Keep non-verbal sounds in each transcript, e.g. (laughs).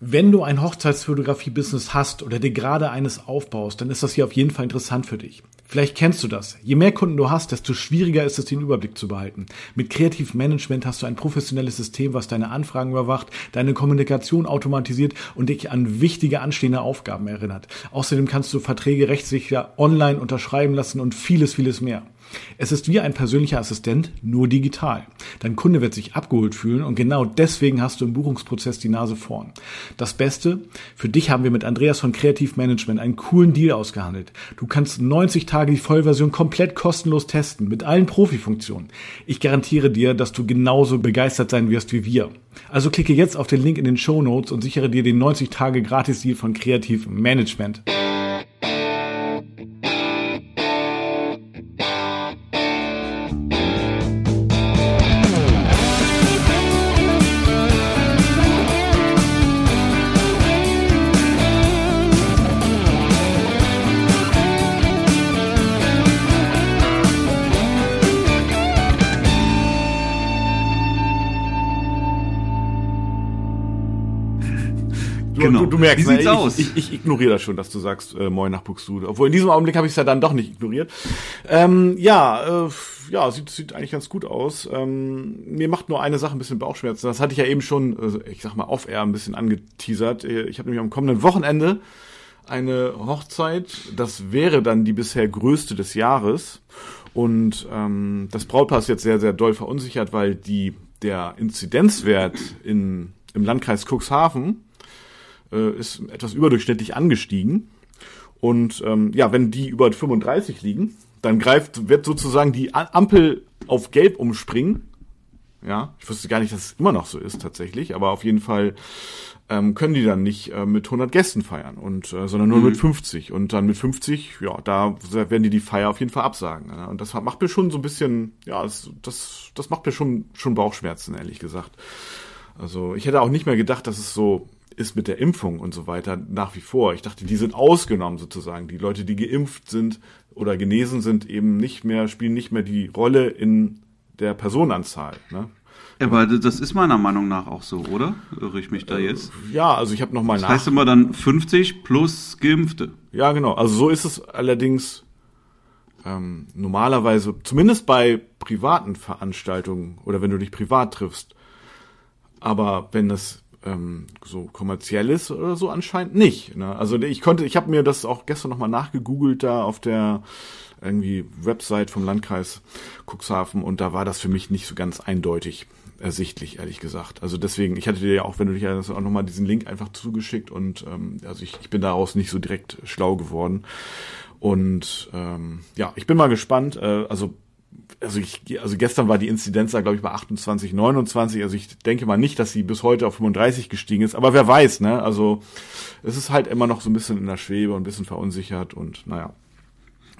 Wenn du ein Hochzeitsfotografie-Business hast oder dir gerade eines aufbaust, dann ist das hier auf jeden Fall interessant für dich. Vielleicht kennst du das. Je mehr Kunden du hast, desto schwieriger ist es, den Überblick zu behalten. Mit Kreativ Management hast du ein professionelles System, was deine Anfragen überwacht, deine Kommunikation automatisiert und dich an wichtige anstehende Aufgaben erinnert. Außerdem kannst du Verträge rechtssicher online unterschreiben lassen und vieles, vieles mehr. Es ist wie ein persönlicher Assistent, nur digital. Dein Kunde wird sich abgeholt fühlen und genau deswegen hast du im Buchungsprozess die Nase vorn. Das Beste, für dich haben wir mit Andreas von Kreativ Management einen coolen Deal ausgehandelt. Du kannst 90 Tage die Vollversion komplett kostenlos testen, mit allen Profifunktionen. Ich garantiere dir, dass du genauso begeistert sein wirst wie wir. Also klicke jetzt auf den Link in den Show Notes und sichere dir den 90 Tage Gratis-Deal von Kreativ Management. Genau. du, du merkst, Wie sieht's ne, ich, aus? Ich, ich, ignoriere das schon, dass du sagst, äh, moin nach Buxtehude. Obwohl in diesem Augenblick habe ich es ja dann doch nicht ignoriert. Ähm, ja, äh, ja, sieht, sieht eigentlich ganz gut aus. Ähm, mir macht nur eine Sache ein bisschen Bauchschmerzen. Das hatte ich ja eben schon, äh, ich sag mal, off-air ein bisschen angeteasert. Äh, Ich habe nämlich am kommenden Wochenende eine Hochzeit. Das wäre dann die bisher größte des Jahres. Und ähm, das Brautpaar ist jetzt sehr, sehr doll verunsichert, weil die der Inzidenzwert in, im Landkreis Cuxhaven äh, ist etwas überdurchschnittlich angestiegen. Und ähm, ja, wenn die über 35 liegen, dann greift, wird sozusagen die Ampel auf Gelb umspringen. Ja, ich wusste gar nicht, dass es immer noch so ist tatsächlich, aber auf jeden Fall ähm, können die dann nicht äh, mit 100 Gästen feiern und äh, sondern nur mit 50 und dann mit 50, ja, da werden die die Feier auf jeden Fall absagen. Ja? Und das macht mir schon so ein bisschen, ja, das, das, das macht mir schon schon Bauchschmerzen ehrlich gesagt. Also ich hätte auch nicht mehr gedacht, dass es so ist mit der Impfung und so weiter nach wie vor. Ich dachte, die sind ausgenommen sozusagen. Die Leute, die geimpft sind oder genesen sind, eben nicht mehr, spielen nicht mehr die Rolle in der Personenanzahl. Ne? Aber das ist meiner Meinung nach auch so, oder? Irre ich mich da jetzt? Ja, also ich habe nochmal Das nach. heißt immer dann 50 plus Geimpfte. Ja, genau. Also so ist es allerdings ähm, normalerweise, zumindest bei privaten Veranstaltungen oder wenn du dich privat triffst. Aber wenn das ähm, so kommerziell ist oder so anscheinend nicht. Ne? Also ich konnte, ich habe mir das auch gestern nochmal nachgegoogelt da auf der irgendwie Website vom Landkreis Cuxhaven und da war das für mich nicht so ganz eindeutig ersichtlich, ehrlich gesagt. Also deswegen, ich hatte dir ja auch, wenn du dich erinnerst, auch nochmal diesen Link einfach zugeschickt und ähm, also ich, ich bin daraus nicht so direkt schlau geworden. Und ähm, ja, ich bin mal gespannt. Äh, also also ich, also gestern war die Inzidenz da glaube ich bei 28, 29. Also ich denke mal nicht, dass sie bis heute auf 35 gestiegen ist. Aber wer weiß, ne? Also es ist halt immer noch so ein bisschen in der Schwebe und ein bisschen verunsichert und naja.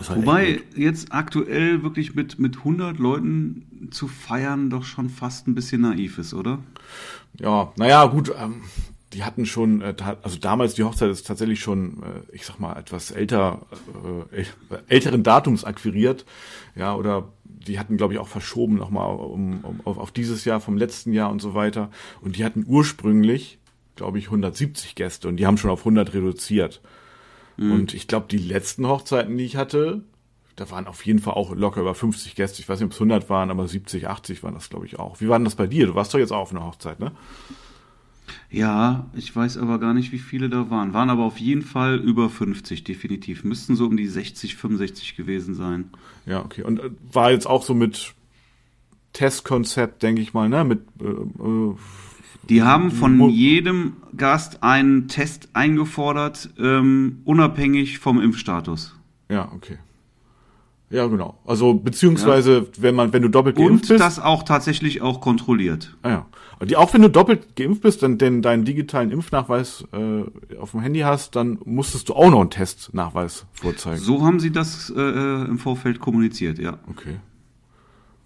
Halt Wobei jetzt aktuell wirklich mit, mit 100 Leuten zu feiern doch schon fast ein bisschen naiv ist, oder? Ja, naja, gut, ähm, die hatten schon, äh, also damals die Hochzeit ist tatsächlich schon, äh, ich sag mal, etwas älter, äh, äl- älteren Datums akquiriert, ja, oder die hatten, glaube ich, auch verschoben nochmal um, um, auf, auf dieses Jahr vom letzten Jahr und so weiter. Und die hatten ursprünglich, glaube ich, 170 Gäste und die haben schon auf 100 reduziert. Und ich glaube, die letzten Hochzeiten, die ich hatte, da waren auf jeden Fall auch locker über 50 Gäste. Ich weiß nicht, ob es 100 waren, aber 70, 80 waren das, glaube ich, auch. Wie war denn das bei dir? Du warst doch jetzt auch auf einer Hochzeit, ne? Ja, ich weiß aber gar nicht, wie viele da waren. Waren aber auf jeden Fall über 50, definitiv. Müssten so um die 60, 65 gewesen sein. Ja, okay. Und äh, war jetzt auch so mit Testkonzept, denke ich mal, ne? Mit äh, äh, Die haben von jedem Gast einen Test eingefordert, ähm, unabhängig vom Impfstatus. ja, okay. Ja, genau. Also beziehungsweise, wenn man, wenn du doppelt geimpft Und bist, das auch tatsächlich auch kontrolliert. ah, ja. Und die, auch wenn du doppelt geimpft bist, dann den deinen digitalen Impfnachweis äh, auf dem Handy hast, dann musstest du auch noch einen Testnachweis vorzeigen. So haben sie das äh, im Vorfeld kommuniziert, ja. Okay.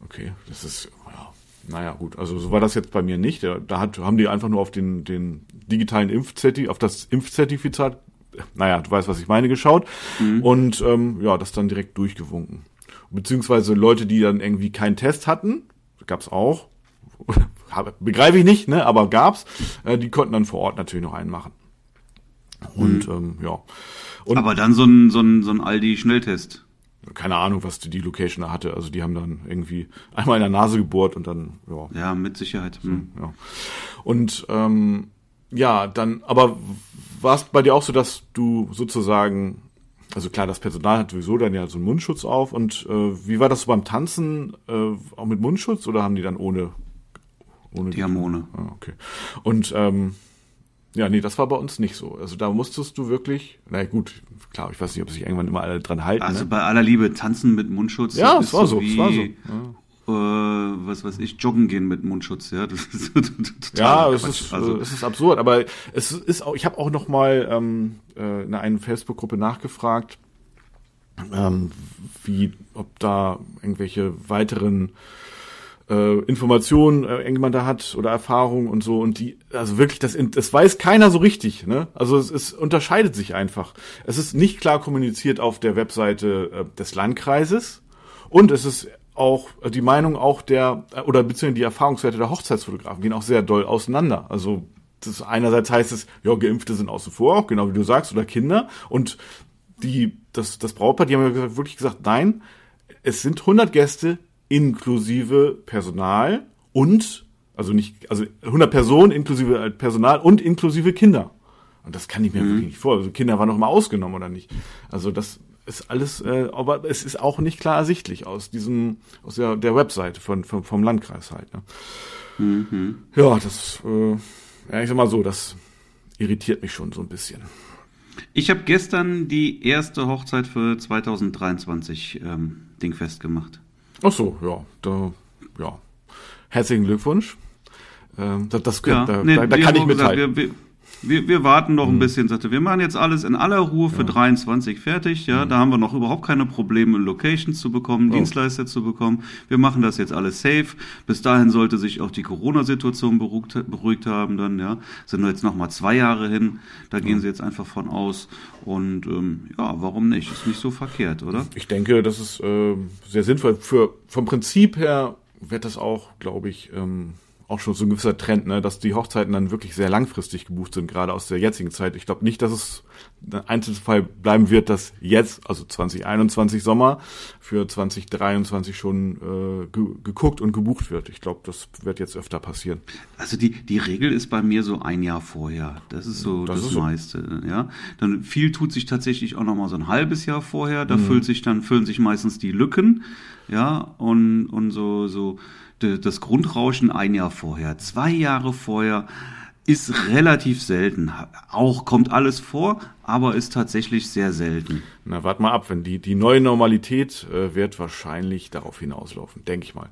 Okay, das ist, ja, naja, gut. Also so war das jetzt bei mir nicht. Da da hat, haben die einfach nur auf den, den digitalen Impfzerti, auf das Impfzertifikat, naja, du weißt, was ich meine, geschaut. Und ähm, ja, das dann direkt durchgewunken. Beziehungsweise Leute, die dann irgendwie keinen Test hatten, gab's auch. (laughs) begreife ich nicht, ne, aber gab's. Äh, die konnten dann vor Ort natürlich noch einen machen. Und Mhm. ähm, ja. Und Aber dann so ein, so ein, so ein Aldi-Schnelltest. keine Ahnung, was die, die Location da hatte. Also die haben dann irgendwie (laughs) einmal in der Nase gebohrt und dann, ja, Ja, mit Sicherheit. Hm. ja. Und ähm, ja, dann, aber war es bei dir auch so, dass du sozusagen, also klar, das Personal hat sowieso dann ja so einen Mundschutz auf und äh, wie war das so beim Tanzen? Äh, auch mit Mundschutz oder haben die dann ohne? ohne Die haben ohne. Ah, okay. Und ähm, ja, nee, das war bei uns nicht so. Also da musstest du wirklich, na gut, klar, ich weiß nicht, ob sich irgendwann immer alle dran halten. Also ne? bei aller Liebe, tanzen mit Mundschutz. Ja, es war so, wie, es war so. Ja. Äh, was weiß ich, joggen gehen mit Mundschutz, ja. (laughs) Das ist total Ja, es ist, also, äh, es ist absurd, aber es ist auch, ich habe auch noch mal ähm, äh, in einer Facebook-Gruppe nachgefragt, ähm, wie, ob da irgendwelche weiteren äh, Informationen äh, irgendjemand da hat oder Erfahrungen und so und die, also wirklich, das, das weiß keiner so richtig, ne? Also es, es unterscheidet sich einfach. Es ist nicht klar kommuniziert auf der Webseite äh, des Landkreises und es ist auch äh, die Meinung auch der, äh, oder beziehungsweise die Erfahrungswerte der Hochzeitsfotografen gehen auch sehr doll auseinander. Also das einerseits heißt es, ja, Geimpfte sind außen vor, auch genau wie du sagst, oder Kinder. Und die, das, das Brautpaar, die haben ja gesagt, wirklich gesagt, nein, es sind 100 Gäste inklusive Personal und, also nicht, also 100 Personen inklusive äh, Personal und inklusive Kinder. Und das kann ich mir wirklich nicht vor. Also Kinder waren noch mal ausgenommen oder nicht. Also das ist alles, äh, aber es ist auch nicht klar ersichtlich aus diesem, aus der, der Webseite von, von, vom Landkreis halt. Ne? Ja, das, äh, ja, ich sag mal so, das irritiert mich schon so ein bisschen. ich habe gestern die erste Hochzeit für 2023 ähm, dingfest gemacht. Ach so, ja, da, ja. Herzlichen Glückwunsch. Ähm, das, das Ja, da, nee, da, da kann ich mithalten. Wir, wir, warten Mhm. noch ein bisschen, sagte, wir machen jetzt alles in aller Ruhe für 23 fertig, Mhm. ja, da haben wir noch überhaupt keine Probleme, Locations zu bekommen, Oh. Dienstleister zu bekommen. Wir machen das jetzt alles safe. Bis dahin sollte sich auch die Corona-Situation beruhigt, beruhigt haben, dann, ja. Sind wir jetzt noch mal zwei Jahre hin, da gehen sie jetzt einfach von aus. Und ähm, ja, warum nicht? Ist nicht so verkehrt, oder? Ich denke, das ist äh, sehr sinnvoll. Für, vom Prinzip her wird das auch, glaube ich, ähm, auch schon so ein gewisser Trend, ne, dass die Hochzeiten dann wirklich sehr langfristig gebucht sind, gerade aus der jetzigen Zeit. Ich glaube nicht, dass es ein Einzelfall bleiben wird, dass jetzt, also 2021 Sommer, für 2023 schon äh, ge geguckt und gebucht wird. Ich glaube, das wird jetzt öfter passieren. Also die, die Regel ist bei mir so ein Jahr vorher. Das ist so Das das, ist so. meiste, ja. Dann viel tut sich tatsächlich auch noch mal so ein halbes Jahr vorher. Mhm. Da füllt sich dann füllen sich meistens die Lücken, ja, und und so so das Grundrauschen ein Jahr vorher, zwei Jahre vorher ist relativ selten. Auch kommt alles vor, aber ist tatsächlich sehr selten. Na, wart mal ab, wenn die, die neue Normalität äh, wird wahrscheinlich darauf hinauslaufen, denke ich mal.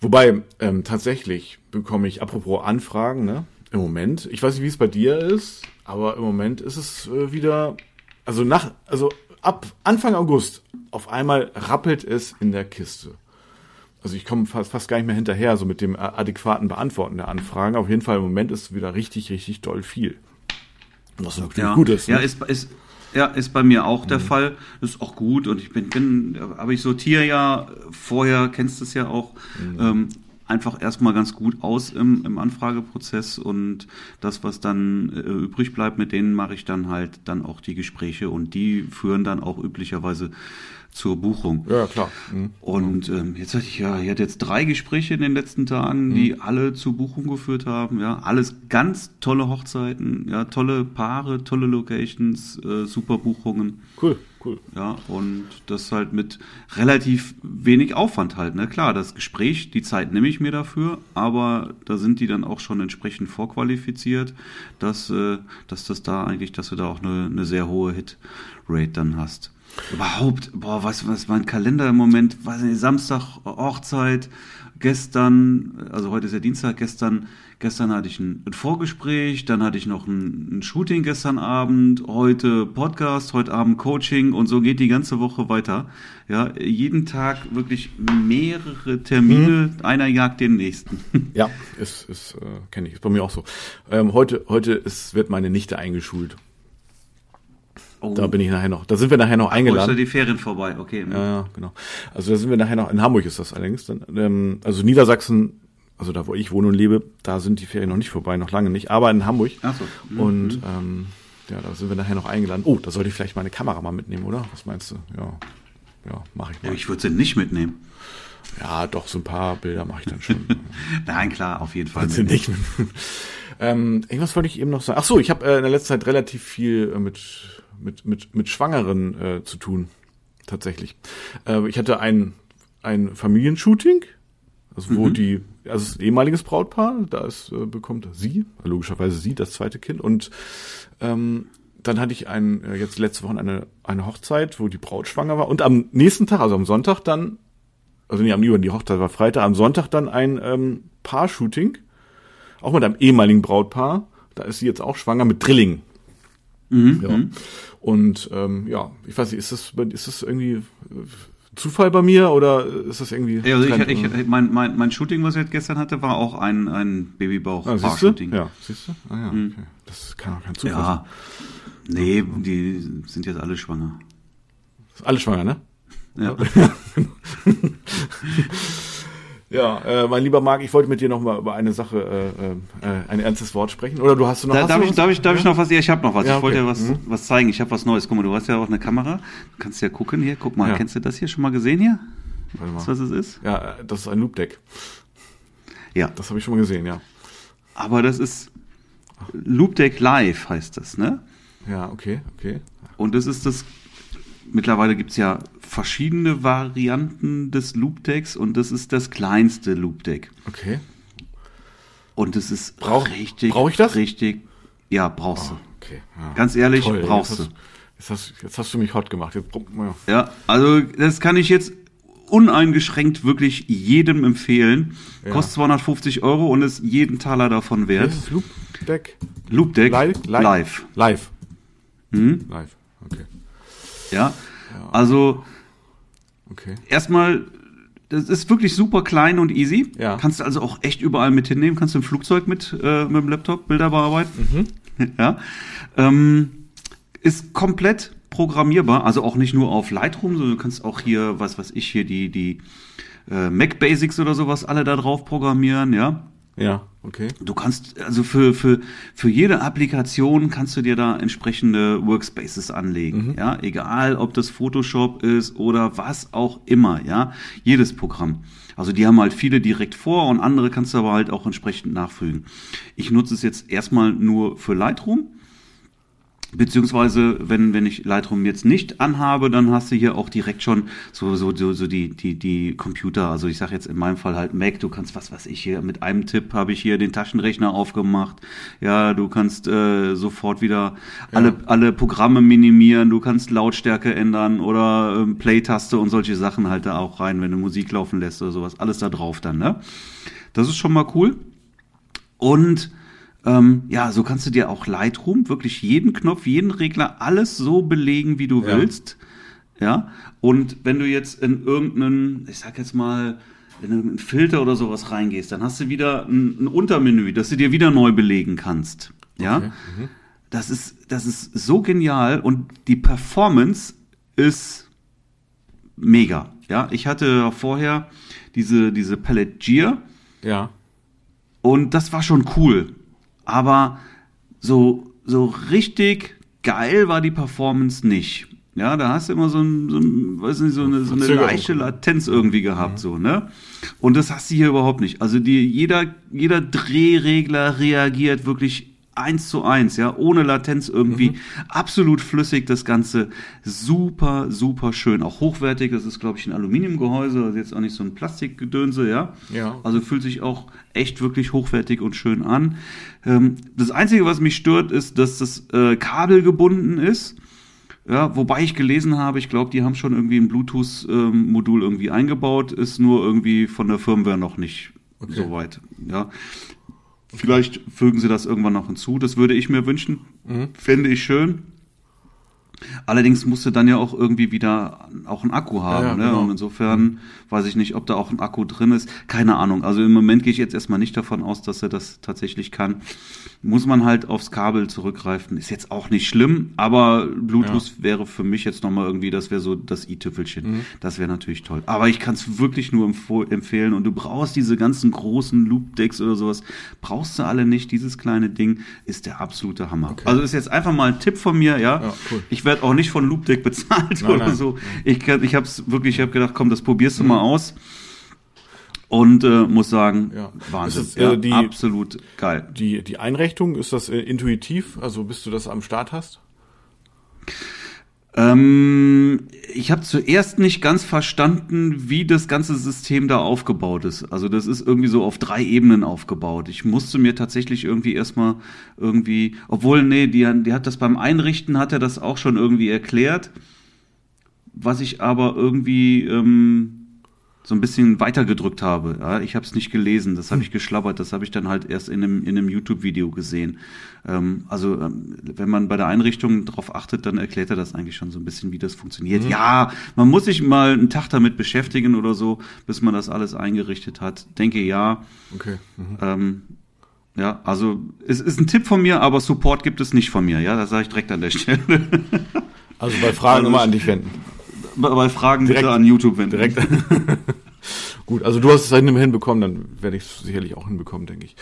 Wobei, ähm, tatsächlich bekomme ich, apropos Anfragen, ne, im Moment, ich weiß nicht, wie es bei dir ist, aber im Moment ist es äh, wieder, also nach, also ab Anfang August, auf einmal rappelt es in der Kiste. Also ich komme fast, fast gar nicht mehr hinterher, so mit dem äh, adäquaten Beantworten der Anfragen. Auf jeden Fall im Moment ist wieder richtig, richtig doll viel. Was natürlich Ja, gut ist. ja, ne? ist, ist, ja, ist bei mir auch der Fall. Das ist auch gut und ich bin, bin aber ich sortiere ja vorher, kennst du es ja auch, ähm, einfach erstmal ganz gut aus im, im Anfrageprozess und das, was dann äh, übrig bleibt, mit denen mache ich dann halt dann auch die Gespräche und die führen dann auch üblicherweise zur Buchung. ja, klar. Mhm. Und ähm, jetzt hatte ich ja, ich hatte jetzt drei Gespräche in den letzten Tagen, die alle zu Buchung geführt haben. Ja, alles ganz tolle Hochzeiten, ja, tolle Paare, tolle Locations, äh, super Buchungen. Cool, cool. Ja, und das halt mit relativ wenig Aufwand halt. Ne? Klar, das Gespräch, die Zeit nehme ich mir dafür, aber da sind die dann auch schon entsprechend vorqualifiziert, dass, äh, dass das da eigentlich, dass du da auch eine, eine sehr hohe Hit-Rate dann hast. Überhaupt, boah, was, was mein Kalender im Moment, weiß nicht, Samstag Hochzeit, gestern, also heute ist ja Dienstag, gestern, gestern hatte ich ein, ein Vorgespräch, dann hatte ich noch ein, ein Shooting gestern Abend, heute Podcast, heute Abend Coaching und so geht die ganze Woche weiter. Ja, jeden Tag wirklich mehrere Termine, einer jagt den nächsten. (laughs) Ja, ist, ist äh, kenne ich, ist bei mir auch so. Ähm, heute heute ist, wird meine Nichte eingeschult. Oh, Da bin ich nachher noch. Da sind wir nachher noch ist ja eingeladen. die Ferien vorbei, okay. Ja, ja, genau. Also da sind wir nachher noch. In Hamburg ist das allerdings. Dann, ähm, also Niedersachsen also da wo ich wohne und lebe, da sind die Ferien noch nicht vorbei, noch lange nicht, aber in Hamburg. Ach so. Mhm. Und ähm, ja, da sind wir nachher noch eingeladen. Oh, da sollte ich vielleicht meine Kamera mal mitnehmen, oder? Was meinst du? Ja, ja, mache ich Ja, mal. ich würde sie nicht mitnehmen. Ja, doch, so ein paar Bilder mache ich dann schon. (laughs) Nein, klar, auf jeden Fall. Wahnsinn nicht. (laughs) ähm, irgendwas wollte ich eben noch sagen. Ach so, ich habe äh, in der letzten Zeit relativ viel äh, mit, mit, mit, mit Schwangeren äh, zu tun. Tatsächlich. Äh, ich hatte ein, ein Familienshooting, also wo die, also ein ehemaliges Brautpaar, da ist, äh, bekommt sie, logischerweise sie, das zweite Kind. Und ähm, dann hatte ich ein, äh, jetzt letzte Woche eine, eine Hochzeit, wo die Braut schwanger war. Und am nächsten Tag, also am Sonntag dann, also nee, am über die Hochzeit war Freitag, am Sonntag dann ein ähm, Paar-Shooting, auch mit einem ehemaligen Brautpaar. Da ist sie jetzt auch schwanger mit Drilling. Mhm. Ja. Und ähm, ja, ich weiß nicht, ist das, ist das irgendwie äh, Zufall bei mir oder ist das irgendwie. Ja, also ich, ich, mein, mein, mein Shooting, was ich jetzt gestern hatte, war auch ein, ein ah, siehst du? Babybauch-Paar-Shooting. Ja, siehst du? Ah ja, okay. Das kann auch kein Zufall sein. ja. Nee, die sind jetzt alle schwanger. Alle schwanger, ne? Ja. (laughs) (laughs) Ja, äh, mein lieber Marc, ich wollte mit dir noch mal über eine Sache, äh, äh, ein ernstes Wort sprechen. Oder du hast du noch Da, darf, du ich, was? darf, ich, darf ich noch was? Ja, ich habe noch was. Ja, ich wollte ja was, Mhm. was zeigen. Ich habe was Neues. Guck mal, du hast ja auch eine Kamera. Du kannst ja gucken hier. Guck mal, Ja. kennst du das hier schon mal gesehen hier? Warte Weißt mal. du, was es ist? Ja, das ist ein Loop-Deck. Ja. Das habe ich schon mal gesehen, ja. Aber das ist Loop Deck Live heißt das, ne? Ja, okay, okay. Und das ist das. Mittlerweile gibt's ja verschiedene Varianten des Loop Decks und das ist das kleinste Loop Deck. Okay. Und das ist Brauch- richtig. brauch ich das? Richtig. Ja, brauchst du. Okay. Ja. Ganz ehrlich, Toll, brauchst du. jetzt, hast, jetzt hast du mich hot gemacht. Jetzt, ja. Ja, also das kann ich jetzt uneingeschränkt wirklich jedem empfehlen. Ja. Kostet 250 Euro und ist jeden Taler davon Wer wert. das Loop-Deck? Loop Deck Live? Live? live. Live. Hm? Live. Okay. Ja. Also Okay. erstmal, das ist wirklich super klein und easy. Ja. Kannst du also auch echt überall mit hinnehmen. Kannst du im Flugzeug mit, äh, mit dem Laptop Bilder bearbeiten. Mhm. (laughs) ja. Ähm, ist komplett programmierbar, also auch nicht nur auf Lightroom, sondern du kannst auch hier, was weiß ich, hier die, die äh, Mac Basics oder sowas alle da drauf programmieren, ja. Ja, okay. Du kannst, also für, für, für jede Applikation kannst du dir da entsprechende Workspaces anlegen. Ja, egal ob das Photoshop ist oder was auch immer, ja. Jedes Programm. Also die haben halt viele direkt vor und andere kannst du aber halt auch entsprechend nachfügen. Ich nutze es jetzt erstmal nur für Lightroom. Beziehungsweise, wenn, wenn ich Lightroom jetzt nicht anhabe, dann hast du hier auch direkt schon so, so, so, so die, die, die Computer. Also ich sage jetzt in meinem Fall halt Mac, du kannst, was weiß ich hier, mit einem Tipp habe ich hier den Taschenrechner aufgemacht. Ja, du kannst äh, sofort wieder alle, alle Programme minimieren, du kannst Lautstärke ändern oder ähm, Play-Taste und solche Sachen halt da auch rein, wenn du Musik laufen lässt oder sowas. Alles da drauf dann, ne? Das ist schon mal cool. Und ähm, ja, so kannst du dir auch Lightroom, wirklich jeden Knopf, jeden Regler, alles so belegen, wie du Ja. willst. Ja. Und wenn du jetzt in irgendeinen, ich sag jetzt mal, in irgendeinen Filter oder sowas reingehst, dann hast du wieder ein, ein Untermenü, das du dir wieder neu belegen kannst. Ja. Okay. Das ist, das ist so genial und die Performance ist mega. Ja, ich hatte vorher diese, diese Palette Gear, Ja. und das war schon cool. Aber so, so richtig geil war die Performance nicht. Ja, da hast du immer so, ein, so, ein, weiß nicht, so eine, so eine leichte Latenz irgendwie gehabt, so, ne? Und das hast du hier überhaupt nicht. Also die, jeder, jeder Drehregler reagiert wirklich eins zu eins, ja, ohne Latenz irgendwie. Absolut flüssig das Ganze. Super, super schön. Auch hochwertig. Das ist, glaube ich, ein Aluminiumgehäuse, also jetzt auch nicht so ein Plastikgedönse, ja. Ja. Also fühlt sich auch echt wirklich hochwertig und schön an. Ähm, das Einzige, was mich stört, ist, dass das äh, Kabel gebunden ist. Ja, wobei ich gelesen habe, ich glaube, die haben schon irgendwie ein Bluetooth-Modul irgendwie eingebaut, ist nur irgendwie von der Firmware noch nicht Okay. so weit. Ja. Vielleicht fügen sie das irgendwann noch hinzu. Das würde ich mir wünschen. Fände ich schön. Allerdings musst du dann ja auch irgendwie wieder auch einen Akku haben. Ja, ja, ne? genau. Und insofern weiß ich nicht, ob da auch ein Akku drin ist. Keine Ahnung. Also im Moment gehe ich jetzt erstmal nicht davon aus, dass er das tatsächlich kann. Muss man halt aufs Kabel zurückgreifen. Ist jetzt auch nicht schlimm, aber Bluetooth wäre für mich jetzt nochmal irgendwie, das wäre so das i-Tüpfelchen. Mhm. Das wäre natürlich toll. Aber ich kann es wirklich nur empf- empfehlen. Und du brauchst diese ganzen großen Loop-Decks oder sowas. Brauchst du alle nicht. Dieses kleine Ding ist der absolute Hammer. Also ist jetzt einfach mal ein Tipp von mir, ja. Ja, cool. Ich werde auch nicht von Loopdeck bezahlt Nein, oder nein. so. Ich, ich habe es wirklich, ich habe gedacht, komm, das probierst Mhm. du mal aus. Und äh, muss sagen, Ja. Wahnsinn. Ist äh, ja, die- absolut geil. Die, die Einrichtung, ist das äh, intuitiv? Also bis du das am Start hast? Ähm, ich habe zuerst nicht ganz verstanden, wie das ganze System da aufgebaut ist. Also das ist irgendwie so auf drei Ebenen aufgebaut. Ich musste mir tatsächlich irgendwie erstmal irgendwie, obwohl, nee, die, die hat das beim Einrichten, hat er das auch schon irgendwie erklärt. Was ich aber irgendwie ähm, so ein bisschen weitergedrückt habe. Ja, ich habe es nicht gelesen, das habe ich geschlabbert, das habe ich dann halt erst in einem, in einem YouTube-Video gesehen. Ähm, also ähm, wenn man bei der Einrichtung darauf achtet, dann erklärt er das eigentlich schon so ein bisschen, wie das funktioniert. Ja, man muss sich mal einen Tag damit beschäftigen oder so, bis man das alles eingerichtet hat. Denke ja. Okay. Mhm. Ähm, ja, also es ist ein Tipp von mir, aber Support gibt es nicht von mir. Ja, das sage ich direkt an der Stelle. Also bei Fragen Also immer an dich wenden. Bei Fragen Direkt- bitte an YouTube wenden. Direkt. (laughs) Gut, also du hast es hin- hinbekommen, dann werde ich es sicherlich auch hinbekommen, denke ich.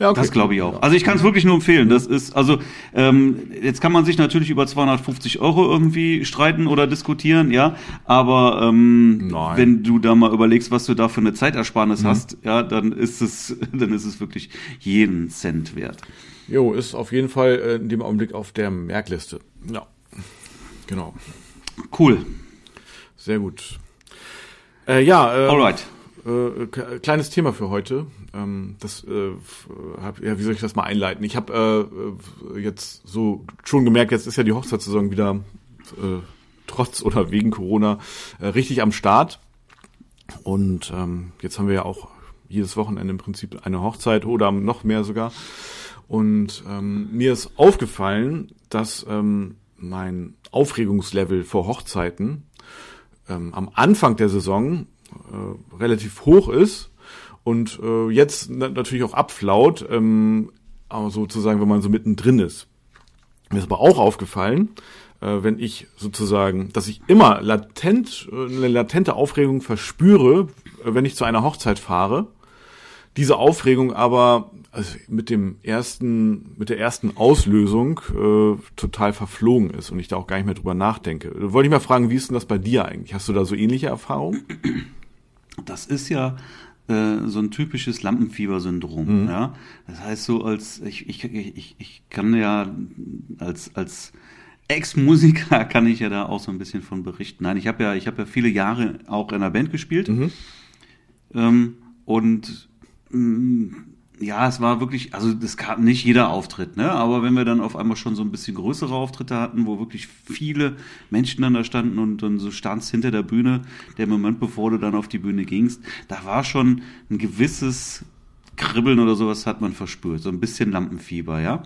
Ja, okay. Das glaube ich auch. Also ich kann es wirklich nur empfehlen. Das ist, also ähm, jetzt kann man sich natürlich über 250 Euro irgendwie streiten oder diskutieren, ja. Aber ähm, Nein. wenn du da mal überlegst, was du da für eine Zeitersparnis hast, ja, dann ist es, (laughs) dann ist es wirklich jeden Cent wert. Jo, ist auf jeden Fall äh, in dem Augenblick auf der Merkliste. Ja. Genau. Cool. Sehr gut. Äh, ja, äh, Alright. äh, kleines Thema für heute. Ähm, das äh, hab, ja, wie soll ich das mal einleiten? Ich habe äh, äh, jetzt so schon gemerkt, jetzt ist ja die Hochzeitssaison wieder äh, trotz oder wegen Corona äh, richtig am Start. Und ähm, jetzt haben wir ja auch jedes Wochenende im Prinzip eine Hochzeit oder noch mehr sogar. Und ähm, mir ist aufgefallen, dass ähm, mein Aufregungslevel vor Hochzeiten ähm, am Anfang der Saison äh, relativ hoch ist und äh, jetzt na natürlich auch abflaut, ähm, aber sozusagen, wenn man so mittendrin ist. Mir ist aber auch aufgefallen, äh, wenn ich sozusagen, dass ich immer latent, äh, eine latente Aufregung verspüre, äh, wenn ich zu einer Hochzeit fahre. Diese Aufregung aber also mit dem ersten, mit der ersten Auslösung äh, total verflogen ist und ich da auch gar nicht mehr drüber nachdenke. Wollte ich mal fragen, wie ist denn das bei dir eigentlich? Hast du da so ähnliche Erfahrungen? Das ist ja äh, so ein typisches Lampenfiebersyndrom. Mhm. Ja? Das heißt so, als ich, ich, ich, ich kann ja als, als Ex-Musiker (laughs) kann ich ja da auch so ein bisschen von berichten. Nein, ich habe ja, ich habe ja viele Jahre auch in einer Band gespielt. Mhm. Ähm, und ja, es war wirklich, also das kam nicht jeder Auftritt, ne? Aber wenn wir dann auf einmal schon so ein bisschen größere Auftritte hatten, wo wirklich viele Menschen dann da standen und dann so standst hinter der Bühne, der Moment, bevor du dann auf die Bühne gingst, da war schon ein gewisses Kribbeln oder sowas hat man verspürt, so ein bisschen Lampenfieber, ja,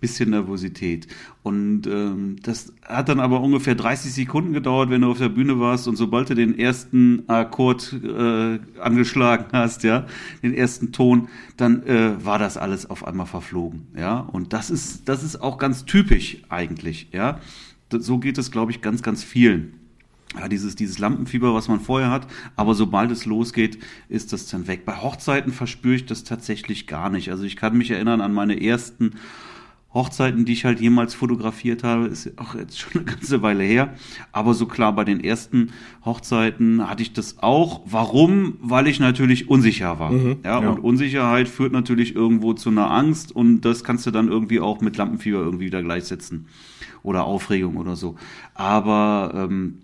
bisschen Nervosität. Und ähm, das hat dann aber ungefähr 30 Sekunden gedauert, wenn du auf der Bühne warst und sobald du den ersten Akkord äh, angeschlagen hast, ja, den ersten Ton, dann äh, war das alles auf einmal verflogen, ja. Und das ist das ist auch ganz typisch eigentlich, ja. So geht es, glaube ich, ganz ganz vielen ja, dieses, dieses Lampenfieber, was man vorher hat, aber sobald es losgeht, ist das dann weg. Bei Hochzeiten verspüre ich das tatsächlich gar nicht. Also ich kann mich erinnern an meine ersten Hochzeiten, die ich halt jemals fotografiert habe, ist auch jetzt schon eine ganze Weile her. Aber so klar, bei den ersten Hochzeiten hatte ich das auch. Warum? Weil ich natürlich unsicher war. ja, ja. und Unsicherheit führt natürlich irgendwo zu einer Angst und das kannst du dann irgendwie auch mit Lampenfieber irgendwie wieder gleichsetzen. Oder Aufregung oder so. Aber ähm,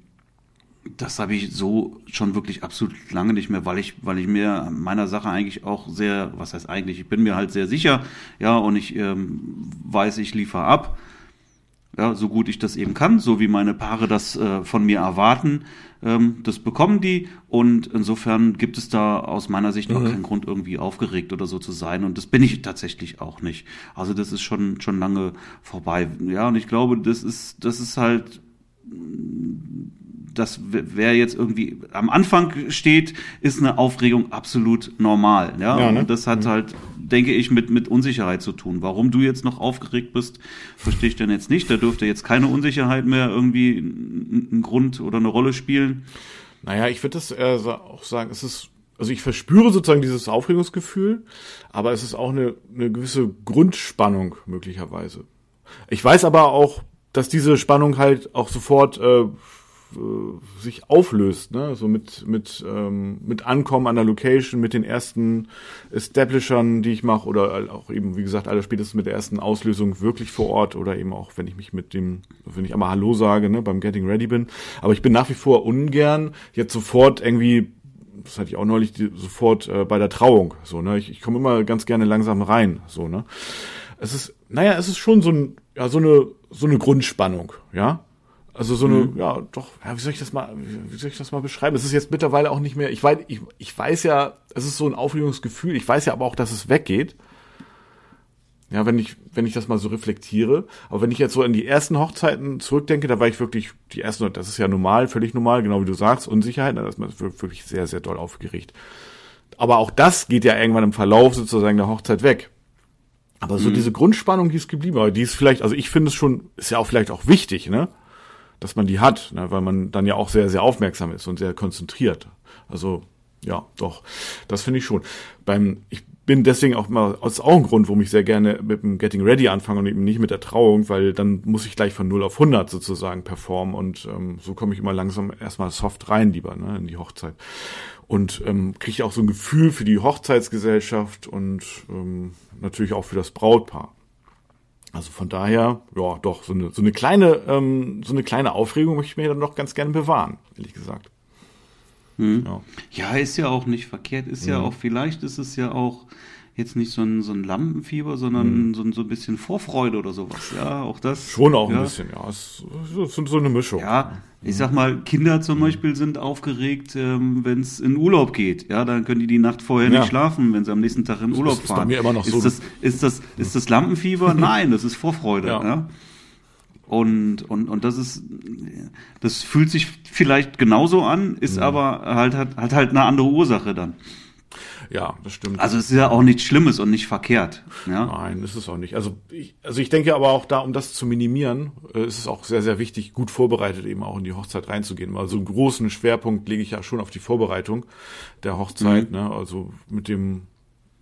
das habe ich so schon wirklich absolut lange nicht mehr, weil ich, weil ich mir meiner Sache eigentlich auch sehr, was heißt eigentlich, ich bin mir halt sehr sicher, ja, und ich ähm, weiß, ich liefere ab, ja, so gut ich das eben kann, so wie meine Paare das äh, von mir erwarten, ähm, das bekommen die und insofern gibt es da aus meiner Sicht auch keinen Grund irgendwie aufgeregt oder so zu sein und das bin ich tatsächlich auch nicht. Also das ist schon schon lange vorbei, ja, und ich glaube, das ist das ist halt das wer jetzt irgendwie am Anfang steht, ist eine Aufregung absolut normal. Ja, ja ne? und das hat mhm. halt, denke ich, mit, mit Unsicherheit zu tun. Warum du jetzt noch aufgeregt bist, verstehe ich dann jetzt nicht. Da dürfte jetzt keine Unsicherheit mehr irgendwie ein Grund oder eine Rolle spielen. Naja, ich würde das äh, auch sagen, es ist, also ich verspüre sozusagen dieses Aufregungsgefühl, aber es ist auch eine, eine gewisse Grundspannung möglicherweise. Ich weiß aber auch, dass diese Spannung halt auch sofort äh, äh, sich auflöst, ne? So mit mit ähm, mit Ankommen an der Location, mit den ersten Establishern, die ich mache, oder auch eben wie gesagt alle spätestens mit der ersten Auslösung wirklich vor Ort oder eben auch wenn ich mich mit dem, wenn ich einmal Hallo sage, ne, beim Getting Ready bin. Aber ich bin nach wie vor ungern jetzt sofort irgendwie das hatte ich auch neulich die, sofort äh, bei der Trauung so ne ich, ich komme immer ganz gerne langsam rein so ne es ist naja es ist schon so ein ja so eine so eine Grundspannung ja also so eine, mhm. ja, doch, ja, wie soll ich das mal, wie soll ich das mal beschreiben? Es ist jetzt mittlerweile auch nicht mehr, ich weiß, ich, ich weiß ja, es ist so ein Aufregungsgefühl, ich weiß ja aber auch, dass es weggeht. Ja, wenn ich, wenn ich das mal so reflektiere. Aber wenn ich jetzt so an die ersten Hochzeiten zurückdenke, da war ich wirklich, die ersten, das ist ja normal, völlig normal, genau wie du sagst, Unsicherheit, da ist man wirklich sehr, sehr doll aufgeregt. Aber auch das geht ja irgendwann im Verlauf sozusagen der Hochzeit weg. Aber so mhm. diese Grundspannung, die ist geblieben, aber die ist vielleicht, also ich finde es schon, ist ja auch vielleicht auch wichtig, ne? Dass man die hat, ne, weil man dann ja auch sehr, sehr aufmerksam ist und sehr konzentriert. Also ja, doch, das finde ich schon. Beim, ich bin deswegen auch mal, das ist auch ein Grund, warum ich sehr gerne mit dem Getting Ready anfange und eben nicht mit der Trauung, weil dann muss ich gleich von 0 auf 100 sozusagen performen und ähm, so komme ich immer langsam erstmal soft rein lieber ne, in die Hochzeit. Und ähm, kriege auch so ein Gefühl für die Hochzeitsgesellschaft und ähm, natürlich auch für das Brautpaar. Also von daher, ja, doch, so eine, so eine kleine, ähm, so eine kleine Aufregung möchte ich mir dann doch ganz gerne bewahren, ehrlich gesagt. Hm. Ja. ja. ist ja auch nicht verkehrt, ist ja, ja auch, vielleicht ist es ja auch jetzt nicht so ein, so ein Lampenfieber, sondern mhm. so, ein, so ein bisschen Vorfreude oder sowas. Ja, auch das. Schon auch ja. ein bisschen, ja. Es ist so, so eine Mischung. Ja, ich sag mal, Kinder zum mhm. Beispiel sind aufgeregt, ähm, wenn es in Urlaub geht. Ja, dann können die die Nacht vorher ja. nicht schlafen, wenn sie am nächsten Tag in Urlaub das ist, fahren. Ist bei mir immer noch ist so. Das, ist, das, ist das Lampenfieber? (laughs) Nein, das ist Vorfreude. Ja. ja. Und, und, und das ist, das fühlt sich vielleicht genauso an, ist mhm. aber halt, hat, hat halt eine andere Ursache dann. Ja, das stimmt. Also es ist ja auch nichts Schlimmes und nicht verkehrt. Ja? Nein, ist es auch nicht. Also ich, also ich denke aber auch da, um das zu minimieren, äh, ist es auch sehr, sehr wichtig, gut vorbereitet eben auch in die Hochzeit reinzugehen. Also einen großen Schwerpunkt lege ich ja schon auf die Vorbereitung der Hochzeit. Mhm. Ne? Also mit dem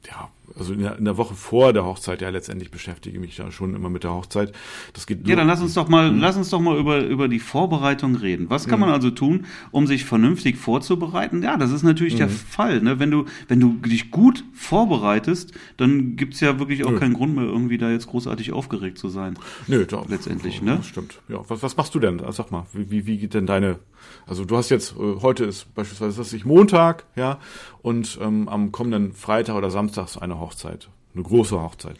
ja, also in der, in der, Woche vor der Hochzeit, ja, letztendlich beschäftige mich da schon immer mit der Hochzeit. Das geht ja, dann lass uns doch mal, mhm. lass uns doch mal über, über die Vorbereitung reden. Was kann mhm. man also tun, um sich vernünftig vorzubereiten? Ja, das ist natürlich mhm. der Fall. Ne? Wenn du, wenn du dich gut vorbereitest, dann gibt's ja wirklich auch Nö. keinen Grund mehr, irgendwie da jetzt großartig aufgeregt zu sein. Nö, doch. Letztendlich, ne? stimmt. Ja, was, was machst du denn? Sag mal, wie, wie geht denn deine, also du hast jetzt, äh, heute ist beispielsweise, das ist Montag, ja, und ähm, am kommenden Freitag oder Samstag eine Hochzeit, eine große Hochzeit.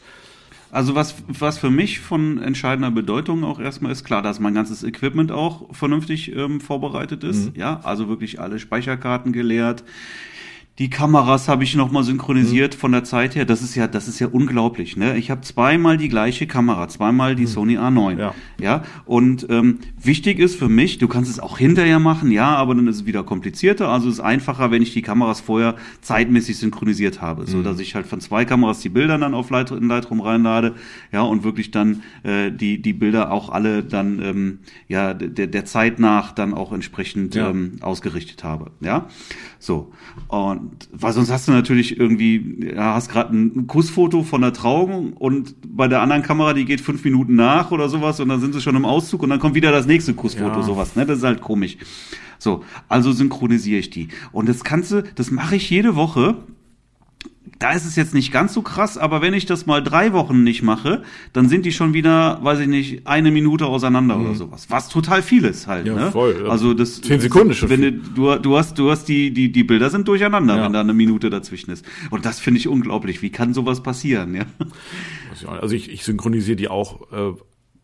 Also was, was für mich von entscheidender Bedeutung auch erstmal ist, klar, dass mein ganzes Equipment auch vernünftig ähm, vorbereitet ist. Mhm. Ja, also wirklich alle Speicherkarten geleert, die Kameras habe ich nochmal synchronisiert mhm. von der Zeit her. Das ist ja, das ist ja unglaublich. Ne? Ich habe zweimal die gleiche Kamera, zweimal die mhm. Sony A9. Ja. ja? Und ähm, wichtig ist für mich, du kannst es auch hinterher machen, ja, aber dann ist es wieder komplizierter. Also es ist einfacher, wenn ich die Kameras vorher zeitmäßig synchronisiert habe, mhm. so dass ich halt von zwei Kameras die Bilder dann auf Light in Lightroom reinlade, ja, und wirklich dann äh, die die Bilder auch alle dann ähm, ja der der Zeit nach dann auch entsprechend ja. ähm, ausgerichtet habe. Ja, so und weil sonst hast du natürlich irgendwie, ja, hast gerade ein Kussfoto von der Trauung und bei der anderen Kamera, die geht fünf Minuten nach oder sowas und dann sind sie schon im Auszug und dann kommt wieder das nächste Kussfoto, ja. sowas, ne? Das ist halt komisch. So, also synchronisiere ich die. Und das kannst du, das mache ich jede Woche da ist es jetzt nicht ganz so krass, aber wenn ich das mal drei Wochen nicht mache, dann sind die schon wieder, weiß ich nicht, eine Minute auseinander mhm. oder sowas. Was total viel ist halt. Ja, ne? voll. Ja. Also das zehn Sekunden schon. Wenn du, du hast, du hast die, die, die Bilder sind durcheinander, ja. wenn da eine Minute dazwischen ist. Und das finde ich unglaublich. Wie kann sowas passieren? Ja. Also ich, ich synchronisiere die auch äh,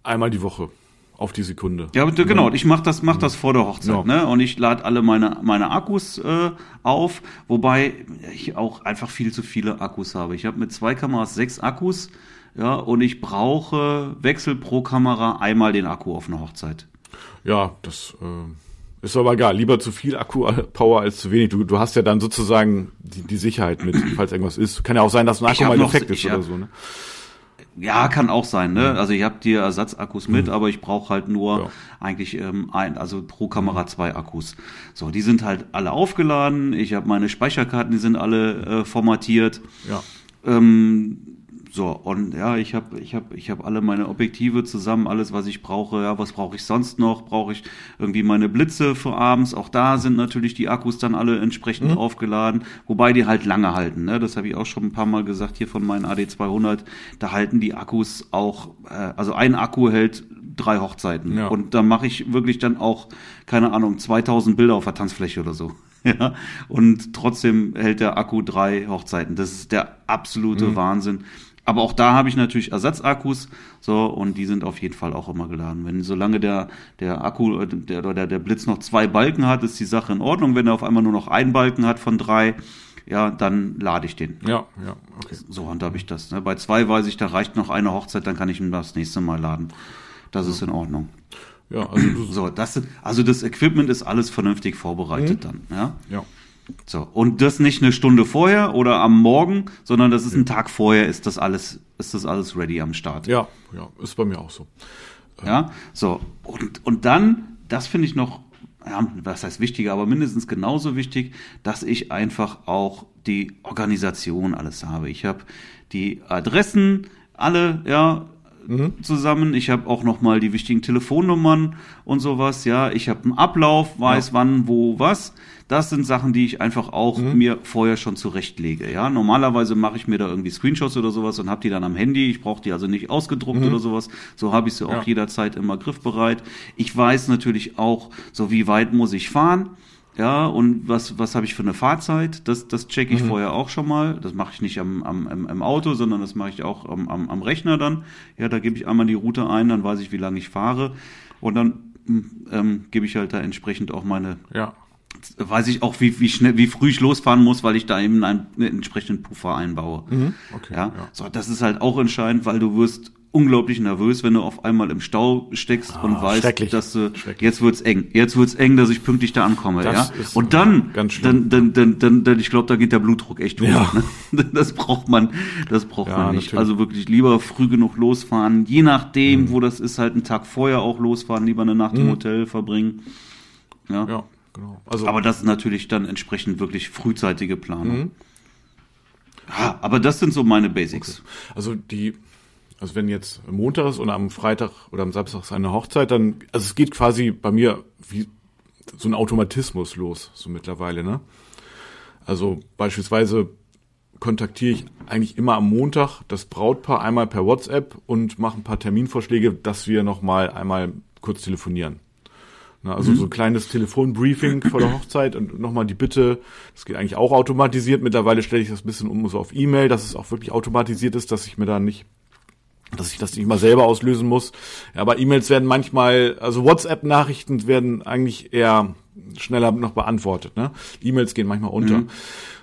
einmal die Woche auf die Sekunde. Ja, genau. Ich mache das, mach das vor der Hochzeit, ja. ne? Und ich lade alle meine meine Akkus äh, auf, wobei ich auch einfach viel zu viele Akkus habe. Ich habe mit zwei Kameras sechs Akkus, ja, und ich brauche Wechsel pro Kamera einmal den Akku auf eine Hochzeit. Ja, das äh, ist aber egal. Lieber zu viel Akku-Power als zu wenig. Du, du hast ja dann sozusagen die, die Sicherheit mit, (clears throat) falls irgendwas ist. Kann ja auch sein, dass ein Akku mal defekt ist oder so. Ne? Ja, kann auch sein. Ne? Mhm. Also ich habe die Ersatzakkus mit, mhm. aber ich brauche halt nur ja. eigentlich ähm, ein, also pro Kamera zwei Akkus. So, die sind halt alle aufgeladen. Ich habe meine Speicherkarten, die sind alle äh, formatiert. Ja. Ähm, so, und ja, ich habe ich hab, ich hab alle meine Objektive zusammen, alles, was ich brauche. Ja, was brauche ich sonst noch? Brauche ich irgendwie meine Blitze für abends? Auch da sind natürlich die Akkus dann alle entsprechend mhm. aufgeladen, wobei die halt lange halten. Ne? Das habe ich auch schon ein paar Mal gesagt hier von meinen AD200. Da halten die Akkus auch, äh, also ein Akku hält drei Hochzeiten. Ja. Und da mache ich wirklich dann auch, keine Ahnung, 2000 Bilder auf der Tanzfläche oder so. (laughs) ja, und trotzdem hält der Akku drei Hochzeiten. Das ist der absolute mhm. Wahnsinn. Aber auch da habe ich natürlich Ersatzakkus, so, und die sind auf jeden Fall auch immer geladen. Wenn, solange der, der Akku, äh, der, der, der Blitz noch zwei Balken hat, ist die Sache in Ordnung. Wenn er auf einmal nur noch einen Balken hat von drei, ja, dann lade ich den. Ja, ja, okay. So handhabe ich das. Ne? Bei zwei weiß ich, da reicht noch eine Hochzeit, dann kann ich ihn das nächste Mal laden. Das ja. ist in Ordnung. Ja, also, so, das, also das Equipment ist alles vernünftig vorbereitet mhm. dann, ja. Ja. So, und das nicht eine Stunde vorher oder am Morgen, sondern das ist ein Tag vorher, ist das alles, ist das alles ready am Start. Ja, ja, ist bei mir auch so. Ja, so, und, und dann, das finde ich noch, ja, was heißt wichtiger, aber mindestens genauso wichtig, dass ich einfach auch die Organisation alles habe. Ich habe die Adressen alle, ja, mhm. zusammen. Ich habe auch noch mal die wichtigen Telefonnummern und sowas. Ja, ich habe einen Ablauf, weiß ja. wann, wo, was. Das sind Sachen, die ich einfach auch mhm. mir vorher schon zurechtlege. Ja, normalerweise mache ich mir da irgendwie Screenshots oder sowas und habe die dann am Handy. Ich brauche die also nicht ausgedruckt mhm. oder sowas. So habe ich sie ja. auch jederzeit immer griffbereit. Ich weiß natürlich auch, so wie weit muss ich fahren. Ja, und was, was habe ich für eine Fahrzeit? Das, das checke ich mhm. vorher auch schon mal. Das mache ich nicht am, am, im Auto, sondern das mache ich auch am, am, am Rechner dann. Ja, da gebe ich einmal die Route ein, dann weiß ich, wie lange ich fahre. Und dann hm, ähm, gebe ich halt da entsprechend auch meine ja weiß ich auch, wie, wie schnell, wie früh ich losfahren muss, weil ich da eben einen, einen entsprechenden Puffer einbaue. Mhm, okay, ja? ja? So, das ist halt auch entscheidend, weil du wirst unglaublich nervös, wenn du auf einmal im Stau steckst oh, und weißt, dass du jetzt wird's eng, jetzt wird's eng, dass ich pünktlich da ankomme, das ja. Und dann, dann, dann, dann, dann, dann, ich glaube, da geht der Blutdruck echt hoch. Ja. Ne? (laughs) Das braucht man, das braucht ja, man nicht. Natürlich. Also wirklich lieber früh genug losfahren, je nachdem, mhm. wo das ist, halt einen Tag vorher auch losfahren, lieber eine Nacht mhm. im Hotel verbringen. Ja. ja. Genau. Also, aber das ist natürlich dann entsprechend wirklich frühzeitige Planung. Mhm. Ja, aber das sind so meine Basics. Okay. Also die, also wenn jetzt Montag ist und am Freitag oder am Samstag ist eine Hochzeit, dann, also es geht quasi bei mir wie so ein Automatismus los, so mittlerweile, ne? Also beispielsweise kontaktiere ich eigentlich immer am Montag das Brautpaar einmal per WhatsApp und mache ein paar Terminvorschläge, dass wir nochmal einmal kurz telefonieren. Na, also mhm. so ein kleines Telefonbriefing vor der Hochzeit und nochmal die Bitte, das geht eigentlich auch automatisiert. Mittlerweile stelle ich das ein bisschen um so auf E-Mail, dass es auch wirklich automatisiert ist, dass ich mir da nicht dass ich das nicht mal selber auslösen muss. Ja, aber E-Mails werden manchmal, also WhatsApp-Nachrichten werden eigentlich eher schneller noch beantwortet. Ne? E-Mails gehen manchmal unter. Mhm.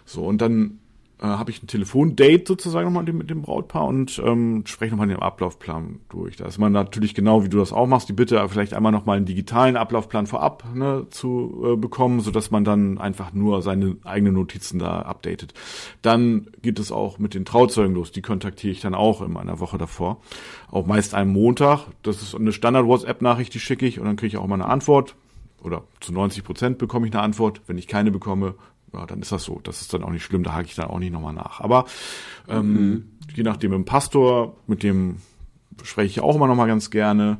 So, und dann äh, habe ich ein Telefondate sozusagen nochmal mit dem Brautpaar und ähm, spreche nochmal den Ablaufplan durch. Da ist man natürlich genau, wie du das auch machst, die Bitte vielleicht einmal nochmal einen digitalen Ablaufplan vorab ne, zu äh, bekommen, so dass man dann einfach nur seine eigenen Notizen da updatet. Dann geht es auch mit den Trauzeugen los. Die kontaktiere ich dann auch in einer Woche davor. Auch meist am Montag. Das ist eine Standard-WhatsApp-Nachricht, die schicke ich und dann kriege ich auch mal eine Antwort oder zu 90 Prozent bekomme ich eine Antwort. Wenn ich keine bekomme, ja, dann ist das so. Das ist dann auch nicht schlimm, da hake ich dann auch nicht nochmal nach. Aber ähm, mhm. je nachdem im Pastor, mit dem spreche ich auch immer nochmal ganz gerne,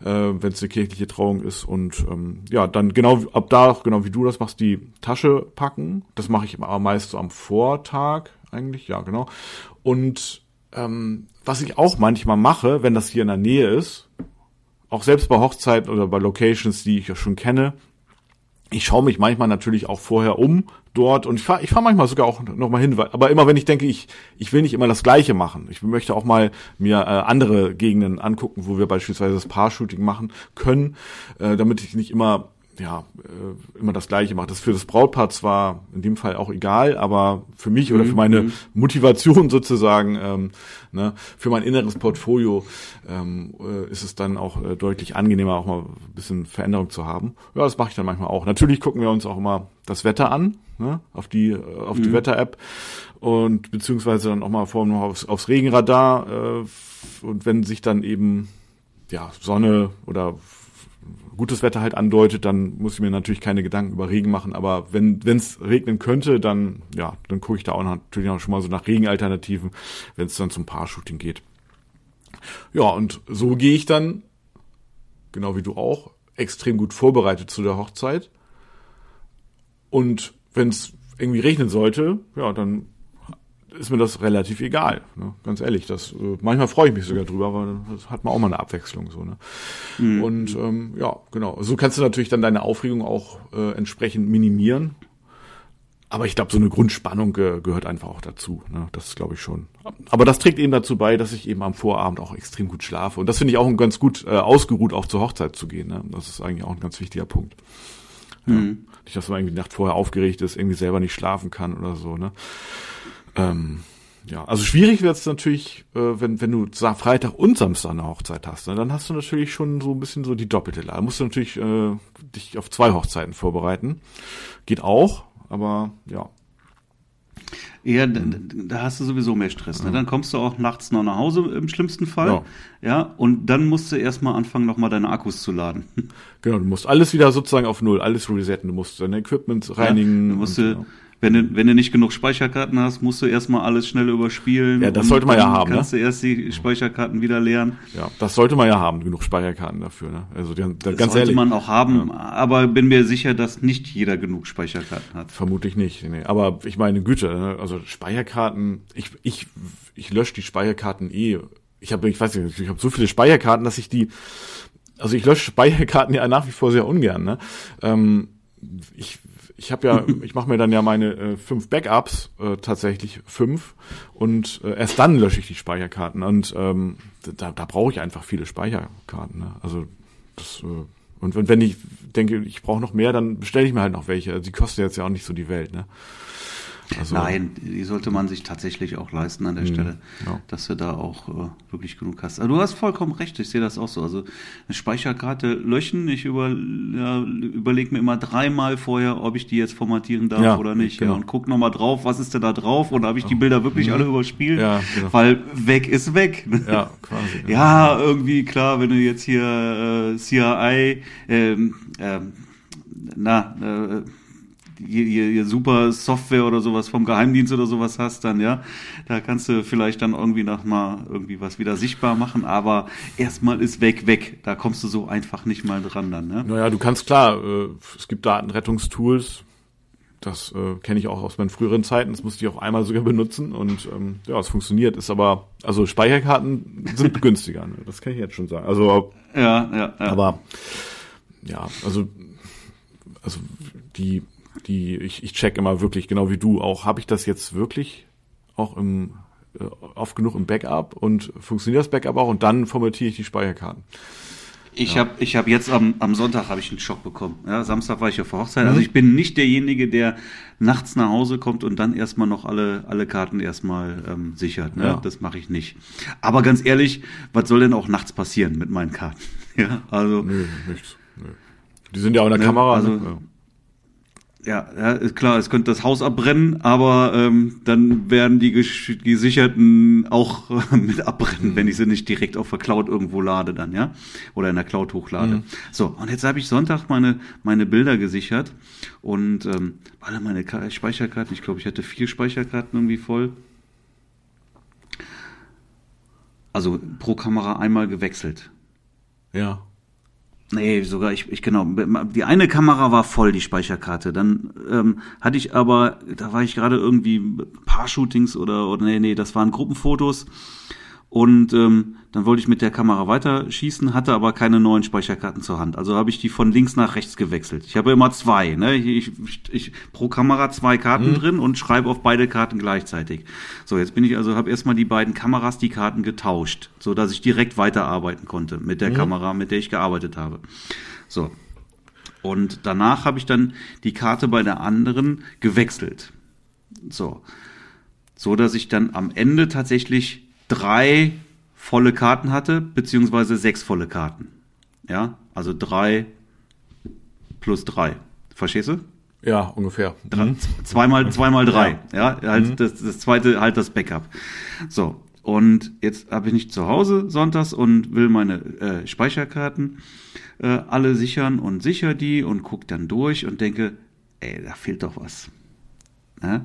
äh, wenn es eine kirchliche Trauung ist. Und ähm, ja, dann genau ab da, genau wie du das machst, die Tasche packen. Das mache ich aber meist so am Vortag eigentlich, ja, genau. Und ähm, was ich auch manchmal mache, wenn das hier in der Nähe ist, auch selbst bei Hochzeiten oder bei Locations, die ich ja schon kenne, ich schaue mich manchmal natürlich auch vorher um dort und ich fahre ich fahr manchmal sogar auch noch mal hin, aber immer wenn ich denke, ich ich will nicht immer das Gleiche machen. Ich möchte auch mal mir äh, andere Gegenden angucken, wo wir beispielsweise das Paar-Shooting machen können, äh, damit ich nicht immer ja, äh, immer das Gleiche macht. Das ist für das Brautpaar zwar in dem Fall auch egal, aber für mich oder für meine mhm. Motivation (laughs) sozusagen, ähm, ne, für mein inneres Portfolio ähm, äh, ist es dann auch äh, deutlich angenehmer, auch mal ein bisschen Veränderung zu haben. Ja, das mache ich dann manchmal auch. Natürlich gucken wir uns auch immer das Wetter an, ne, auf die, äh, auf mhm. die Wetter-App und beziehungsweise dann auch mal vor noch aufs, aufs Regenradar äh, und wenn sich dann eben ja Sonne oder gutes Wetter halt andeutet, dann muss ich mir natürlich keine Gedanken über Regen machen. Aber wenn es regnen könnte, dann ja, dann gucke ich da auch natürlich auch schon mal so nach Regenalternativen, wenn es dann zum Paar-Shooting geht. Ja, und so gehe ich dann, genau wie du auch, extrem gut vorbereitet zu der Hochzeit. Und wenn es irgendwie regnen sollte, ja, dann ist mir das relativ egal. Ne? Ganz ehrlich, das äh, manchmal freue ich mich sogar drüber, aber das hat man auch mal eine Abwechslung so. Ne? Mhm. Und ähm, ja, genau. So kannst du natürlich dann deine Aufregung auch äh, entsprechend minimieren. Aber ich glaube, so eine Grundspannung äh, gehört einfach auch dazu. Ne? Das glaube ich schon. Aber das trägt eben dazu bei, dass ich eben am Vorabend auch extrem gut schlafe. Und das finde ich auch ein ganz gut äh, ausgeruht, auch zur Hochzeit zu gehen. Ne? Das ist eigentlich auch ein ganz wichtiger Punkt. Ja. Mhm. Nicht, dass man irgendwie die Nacht vorher aufgeregt ist, irgendwie selber nicht schlafen kann oder so. Ne? Ähm, ja, also schwierig wird es natürlich, äh, wenn, wenn du Freitag und Samstag eine Hochzeit hast. Ne? Dann hast du natürlich schon so ein bisschen so die doppelte Lage. Musst du natürlich äh, dich auf zwei Hochzeiten vorbereiten. Geht auch, aber ja. Ja, da, da hast du sowieso mehr Stress. Ne? Dann kommst du auch nachts noch nach Hause im schlimmsten Fall. Ja, ja und dann musst du erstmal anfangen, nochmal deine Akkus zu laden. (laughs) Genau, du musst alles wieder sozusagen auf Null, alles resetten. Du musst dein Equipment reinigen. Ja, du musst und, du, wenn du, wenn du nicht genug Speicherkarten hast, musst du erstmal alles schnell überspielen. Ja, das sollte man ja haben. Kannst ne? du erst die Speicherkarten wieder leeren. Ja, das sollte man ja haben, genug Speicherkarten dafür. Ne? Also die, das ganz sollte ehrlich, man auch haben, ja. aber bin mir sicher, dass nicht jeder genug Speicherkarten hat. Vermutlich nicht. Nee. Aber ich meine Güte, ne? also Speicherkarten, ich, ich, ich lösche die Speicherkarten eh. Ich habe, ich weiß nicht, ich habe so viele Speicherkarten, dass ich die, also ich lösche Speicherkarten ja nach wie vor sehr ungern. Ne? Ähm, ich ich habe ja, (laughs) ich mache mir dann ja meine äh, fünf Backups, äh, tatsächlich fünf, und äh, erst dann lösche ich die Speicherkarten. Und ähm, da, da brauche ich einfach viele Speicherkarten. Ne? Also das, äh, und wenn, wenn ich denke, ich brauche noch mehr, dann bestelle ich mir halt noch welche. Also die kosten jetzt ja auch nicht so die Welt, ne? Also, Nein, die sollte man sich tatsächlich auch leisten an der mh, Stelle, ja. dass du da auch äh, wirklich genug hast. Also du hast vollkommen recht, ich sehe das auch so. Also eine Speicherkarte löschen, ich über, ja, überlege mir immer dreimal vorher, ob ich die jetzt formatieren darf ja, oder nicht. Genau. Ja, und guck nochmal drauf, was ist denn da drauf und habe ich die Bilder wirklich mhm. alle überspielt? Ja, genau. Weil weg ist weg. Ja, quasi. (laughs) ja, irgendwie klar, wenn du jetzt hier äh, CIA, ähm, ähm, na, äh, je, je, je super Software oder sowas vom Geheimdienst oder sowas hast, dann ja, da kannst du vielleicht dann irgendwie noch mal irgendwie was wieder sichtbar machen, aber erstmal ist weg, weg. Da kommst du so einfach nicht mal dran dann, ne? Naja, du kannst klar, äh, es gibt Datenrettungstools, das äh, kenne ich auch aus meinen früheren Zeiten. Das musste ich auch einmal sogar benutzen und ähm, ja, es funktioniert. Ist aber also Speicherkarten sind (laughs) günstiger. Ne? Das kann ich jetzt schon sagen. Also ja, ja, ja. Aber ja, also also die die ich, ich check immer wirklich genau wie du auch, habe ich das jetzt wirklich auch im äh, oft genug im Backup und funktioniert das Backup auch und dann formatiere ich die Speicherkarten. Ich ja. habe ich hab jetzt am, am Sonntag habe ich einen Schock bekommen. Ja, Samstag war ich auf Hochzeit. Also mhm. ich bin nicht derjenige, der nachts nach Hause kommt und dann erstmal noch alle, alle Karten erstmal ähm, sichert. Ne? Ja. Das mache ich nicht. Aber ganz ehrlich, was soll denn auch nachts passieren mit meinen Karten? (laughs) ja, also. Nö, nichts. Nö. Die sind ja auch in der ne? Kamera. Also, ne? Ja, ja, ist klar, es könnte das Haus abbrennen, aber ähm, dann werden die gesicherten auch äh, (laughs) mit abbrennen, mhm. wenn ich sie nicht direkt auf der Cloud irgendwo lade dann, ja, oder in der Cloud hochlade. Mhm. So, und jetzt habe ich Sonntag meine meine Bilder gesichert und ähm, alle meine Speicherkarten, ich glaube, ich hatte vier Speicherkarten irgendwie voll. Also pro Kamera einmal gewechselt. Ja. Nee, sogar ich, ich genau. Die eine Kamera war voll, die Speicherkarte. Dann ähm, hatte ich aber, da war ich gerade irgendwie paar Shootings oder oder nee, nee, das waren Gruppenfotos. Und ähm, dann wollte ich mit der Kamera weiter schießen, hatte aber keine neuen Speicherkarten zur Hand. Also habe ich die von links nach rechts gewechselt. Ich habe immer zwei, ne? Ich, ich, ich pro Kamera zwei Karten mhm. drin und schreibe auf beide Karten gleichzeitig. So, jetzt bin ich also habe erstmal die beiden Kameras die Karten getauscht, so dass ich direkt weiterarbeiten konnte mit der mhm. Kamera, mit der ich gearbeitet habe. So. Und danach habe ich dann die Karte bei der anderen gewechselt. So. So dass ich dann am Ende tatsächlich drei volle Karten hatte, beziehungsweise sechs volle Karten. Ja, also drei plus drei. Verstehst du? Ja, ungefähr. Mhm. Zweimal, zweimal drei. Ja, ja halt mhm. das, das zweite halt das Backup. So. Und jetzt habe ich nicht zu Hause sonntags und will meine äh, Speicherkarten äh, alle sichern und sicher die und guck dann durch und denke, ey, da fehlt doch was. Ja?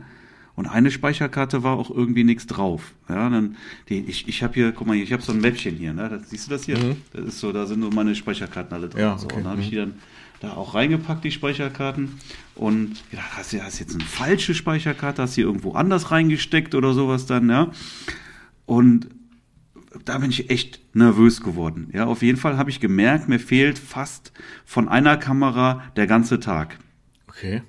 Und eine Speicherkarte war auch irgendwie nichts drauf. Ja, dann die, ich, ich habe hier, guck mal, hier, ich habe so ein Mäppchen hier, ne? Das, siehst du das hier? Mhm. Das ist so, da sind nur meine Speicherkarten alle drin. Ja, okay. so, und dann habe ich mhm. die dann da auch reingepackt, die Speicherkarten. Und gedacht, hast du hast jetzt eine falsche Speicherkarte, hast du hier irgendwo anders reingesteckt oder sowas dann, ja. Und da bin ich echt nervös geworden. Ja, auf jeden Fall habe ich gemerkt, mir fehlt fast von einer Kamera der ganze Tag. Okay.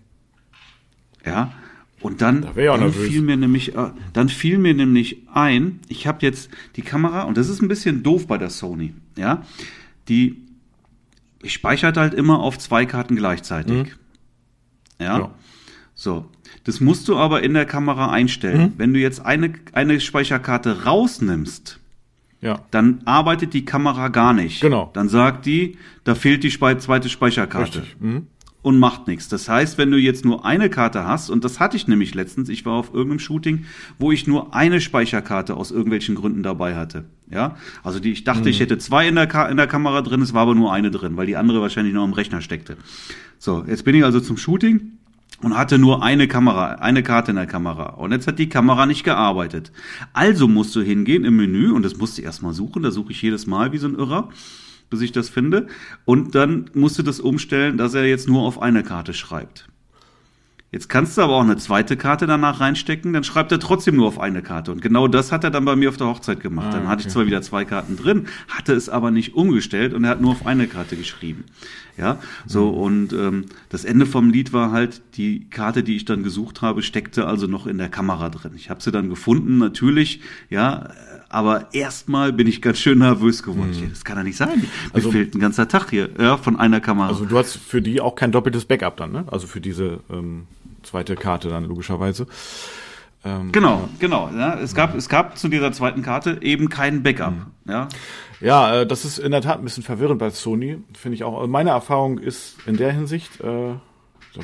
Ja. Und dann, da dann fiel mir nämlich, äh, dann fiel mir nämlich ein, ich habe jetzt die Kamera und das ist ein bisschen doof bei der Sony. Ja, die ich speichere halt immer auf zwei Karten gleichzeitig. Mhm. Ja? ja. So. Das musst du aber in der Kamera einstellen. Mhm. Wenn du jetzt eine, eine Speicherkarte rausnimmst, ja. dann arbeitet die Kamera gar nicht. Genau. Dann sagt die, da fehlt die Spe zweite Speicherkarte. Richtig. Mhm. Und macht nichts. Das heißt, wenn du jetzt nur eine Karte hast, und das hatte ich nämlich letztens, ich war auf irgendeinem Shooting, wo ich nur eine Speicherkarte aus irgendwelchen Gründen dabei hatte. Ja, also die, ich dachte, mhm. ich hätte zwei in der, Ka in der Kamera drin, es war aber nur eine drin, weil die andere wahrscheinlich noch im Rechner steckte. So, jetzt bin ich also zum Shooting und hatte nur eine Kamera, eine Karte in der Kamera. Und jetzt hat die Kamera nicht gearbeitet. Also musst du hingehen im Menü und das musst du erstmal suchen. Da suche ich jedes Mal wie so ein Irrer, bis ich das finde. Und dann musst du das umstellen, dass er jetzt nur auf eine Karte schreibt. Jetzt kannst du aber auch eine zweite Karte danach reinstecken, dann schreibt er trotzdem nur auf eine Karte. Und genau das hat er dann bei mir auf der Hochzeit gemacht. Ah, dann hatte ich zwar wieder zwei Karten drin, hatte es aber nicht umgestellt und er hat nur auf eine Karte geschrieben. Ja, so mhm. und ähm, das Ende vom Lied war halt, die Karte, die ich dann gesucht habe, steckte also noch in der Kamera drin. Ich habe sie dann gefunden, natürlich, ja, aber erstmal bin ich ganz schön nervös geworden. Mhm. Das kann ja nicht sein. Mir also, fehlt ein ganzer Tag hier ja, von einer Kamera. Also du hast für die auch kein doppeltes Backup dann, ne? Also für diese ähm, zweite Karte dann logischerweise. Ähm, genau, genau. Ja, es gab, es gab zu dieser zweiten Karte eben kein Backup. Mhm. Ja, ja äh, das ist in der Tat ein bisschen verwirrend bei Sony, finde ich auch. Also meine Erfahrung ist in der Hinsicht, äh, da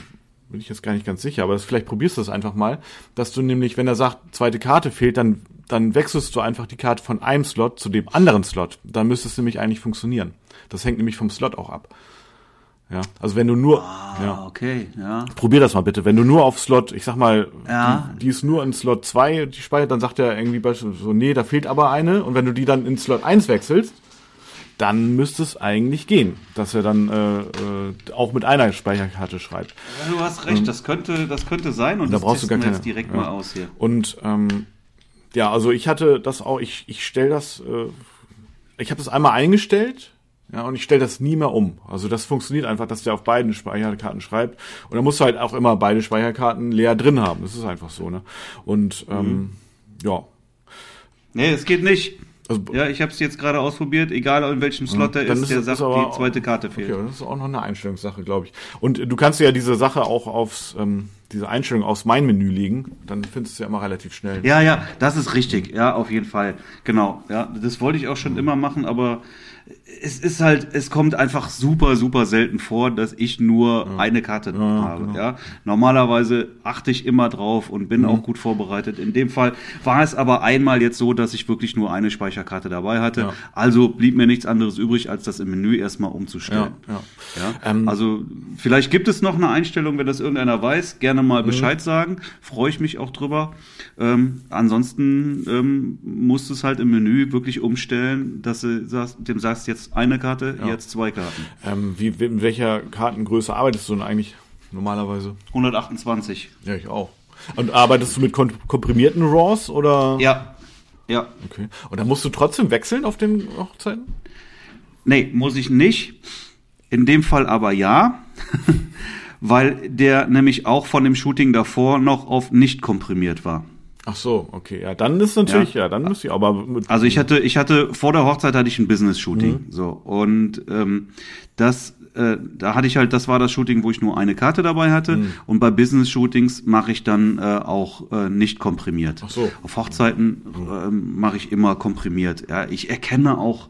bin ich jetzt gar nicht ganz sicher, aber das, vielleicht probierst du das einfach mal, dass du nämlich, wenn er sagt, zweite Karte fehlt, dann, dann wechselst du einfach die Karte von einem Slot zu dem anderen Slot. Dann müsste es nämlich eigentlich funktionieren. Das hängt nämlich vom Slot auch ab. Ja, also wenn du nur, ah, ja, okay, ja. Probier das mal bitte. Wenn du nur auf Slot, ich sag mal, ja. die, die ist nur in Slot 2, die speichert, dann sagt er irgendwie beispielsweise so, nee, da fehlt aber eine. Und wenn du die dann in Slot 1 wechselst, dann müsste es eigentlich gehen, dass er dann äh, äh, auch mit einer Speicherkarte schreibt. Ja, du hast recht, ähm, das könnte, das könnte sein und da brauchst du gar keine, direkt ja. mal aus hier. Und ähm, ja, also ich hatte das auch, ich, ich stelle das, äh, ich habe das einmal eingestellt ja, und ich stelle das nie mehr um. Also das funktioniert einfach, dass der auf beiden Speicherkarten schreibt. Und dann musst du halt auch immer beide Speicherkarten leer drin haben. Das ist einfach so, ne? Und ähm, mhm. ja. Nee, es geht nicht. Also, ja, ich habe es jetzt gerade ausprobiert, egal in welchem Slot er ist, der sagt, die zweite Karte fehlt. Okay, das ist auch noch eine Einstellungssache, glaube ich. Und du kannst ja diese Sache auch aufs, ähm, diese Einstellung aufs Mein-Menü legen, dann findest du ja immer relativ schnell. Ja, ja, das ist richtig, ja, auf jeden Fall. Genau, ja, das wollte ich auch schon mhm. immer machen, aber es ist halt, es kommt einfach super, super selten vor, dass ich nur ja. eine Karte ja, habe. Genau. Ja, normalerweise achte ich immer drauf und bin mhm. auch gut vorbereitet. In dem Fall war es aber einmal jetzt so, dass ich wirklich nur eine Speicherkarte dabei hatte. Ja. Also blieb mir nichts anderes übrig, als das im Menü erstmal umzustellen. Ähm, also vielleicht gibt es noch eine Einstellung, wenn das irgendeiner weiß, gerne mal mhm. Bescheid sagen. Freue ich mich auch drüber. Ähm, ansonsten ähm, musst du es halt im Menü wirklich umstellen, dass du sagst, dem sagst jetzt eine Karte, ja. jetzt zwei Karten. Ähm, wie, in welcher Kartengröße arbeitest du denn eigentlich normalerweise? 128. Ja, ich auch. Und arbeitest du mit komprimierten RAWs oder? Ja. Ja. Okay. Und dann musst du trotzdem wechseln auf den Hochzeiten? Nee, muss ich nicht. In dem Fall aber ja. (laughs) weil der nämlich auch von dem Shooting davor noch auf nicht komprimiert war. Ach so, okay, ja, dann ist natürlich, ja, ja dann müsste ich aber. Mit also ich hatte, ich hatte vor der Hochzeit hatte ich ein Business-Shooting, mhm. so und ähm, das äh, da hatte ich halt, das war das Shooting, wo ich nur eine Karte dabei hatte. Mhm. Und bei Business-Shootings mache ich dann äh, auch äh, nicht komprimiert. Ach so. Auf Hochzeiten äh, mache ich immer komprimiert. Ja, ich erkenne auch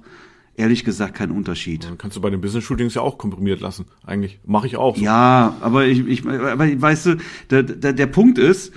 ehrlich gesagt keinen Unterschied. Dann kannst du bei den Business-Shootings ja auch komprimiert lassen. Eigentlich mache ich auch. So. Ja, aber ich, ich, aber weißt du, der, der, der Punkt ist,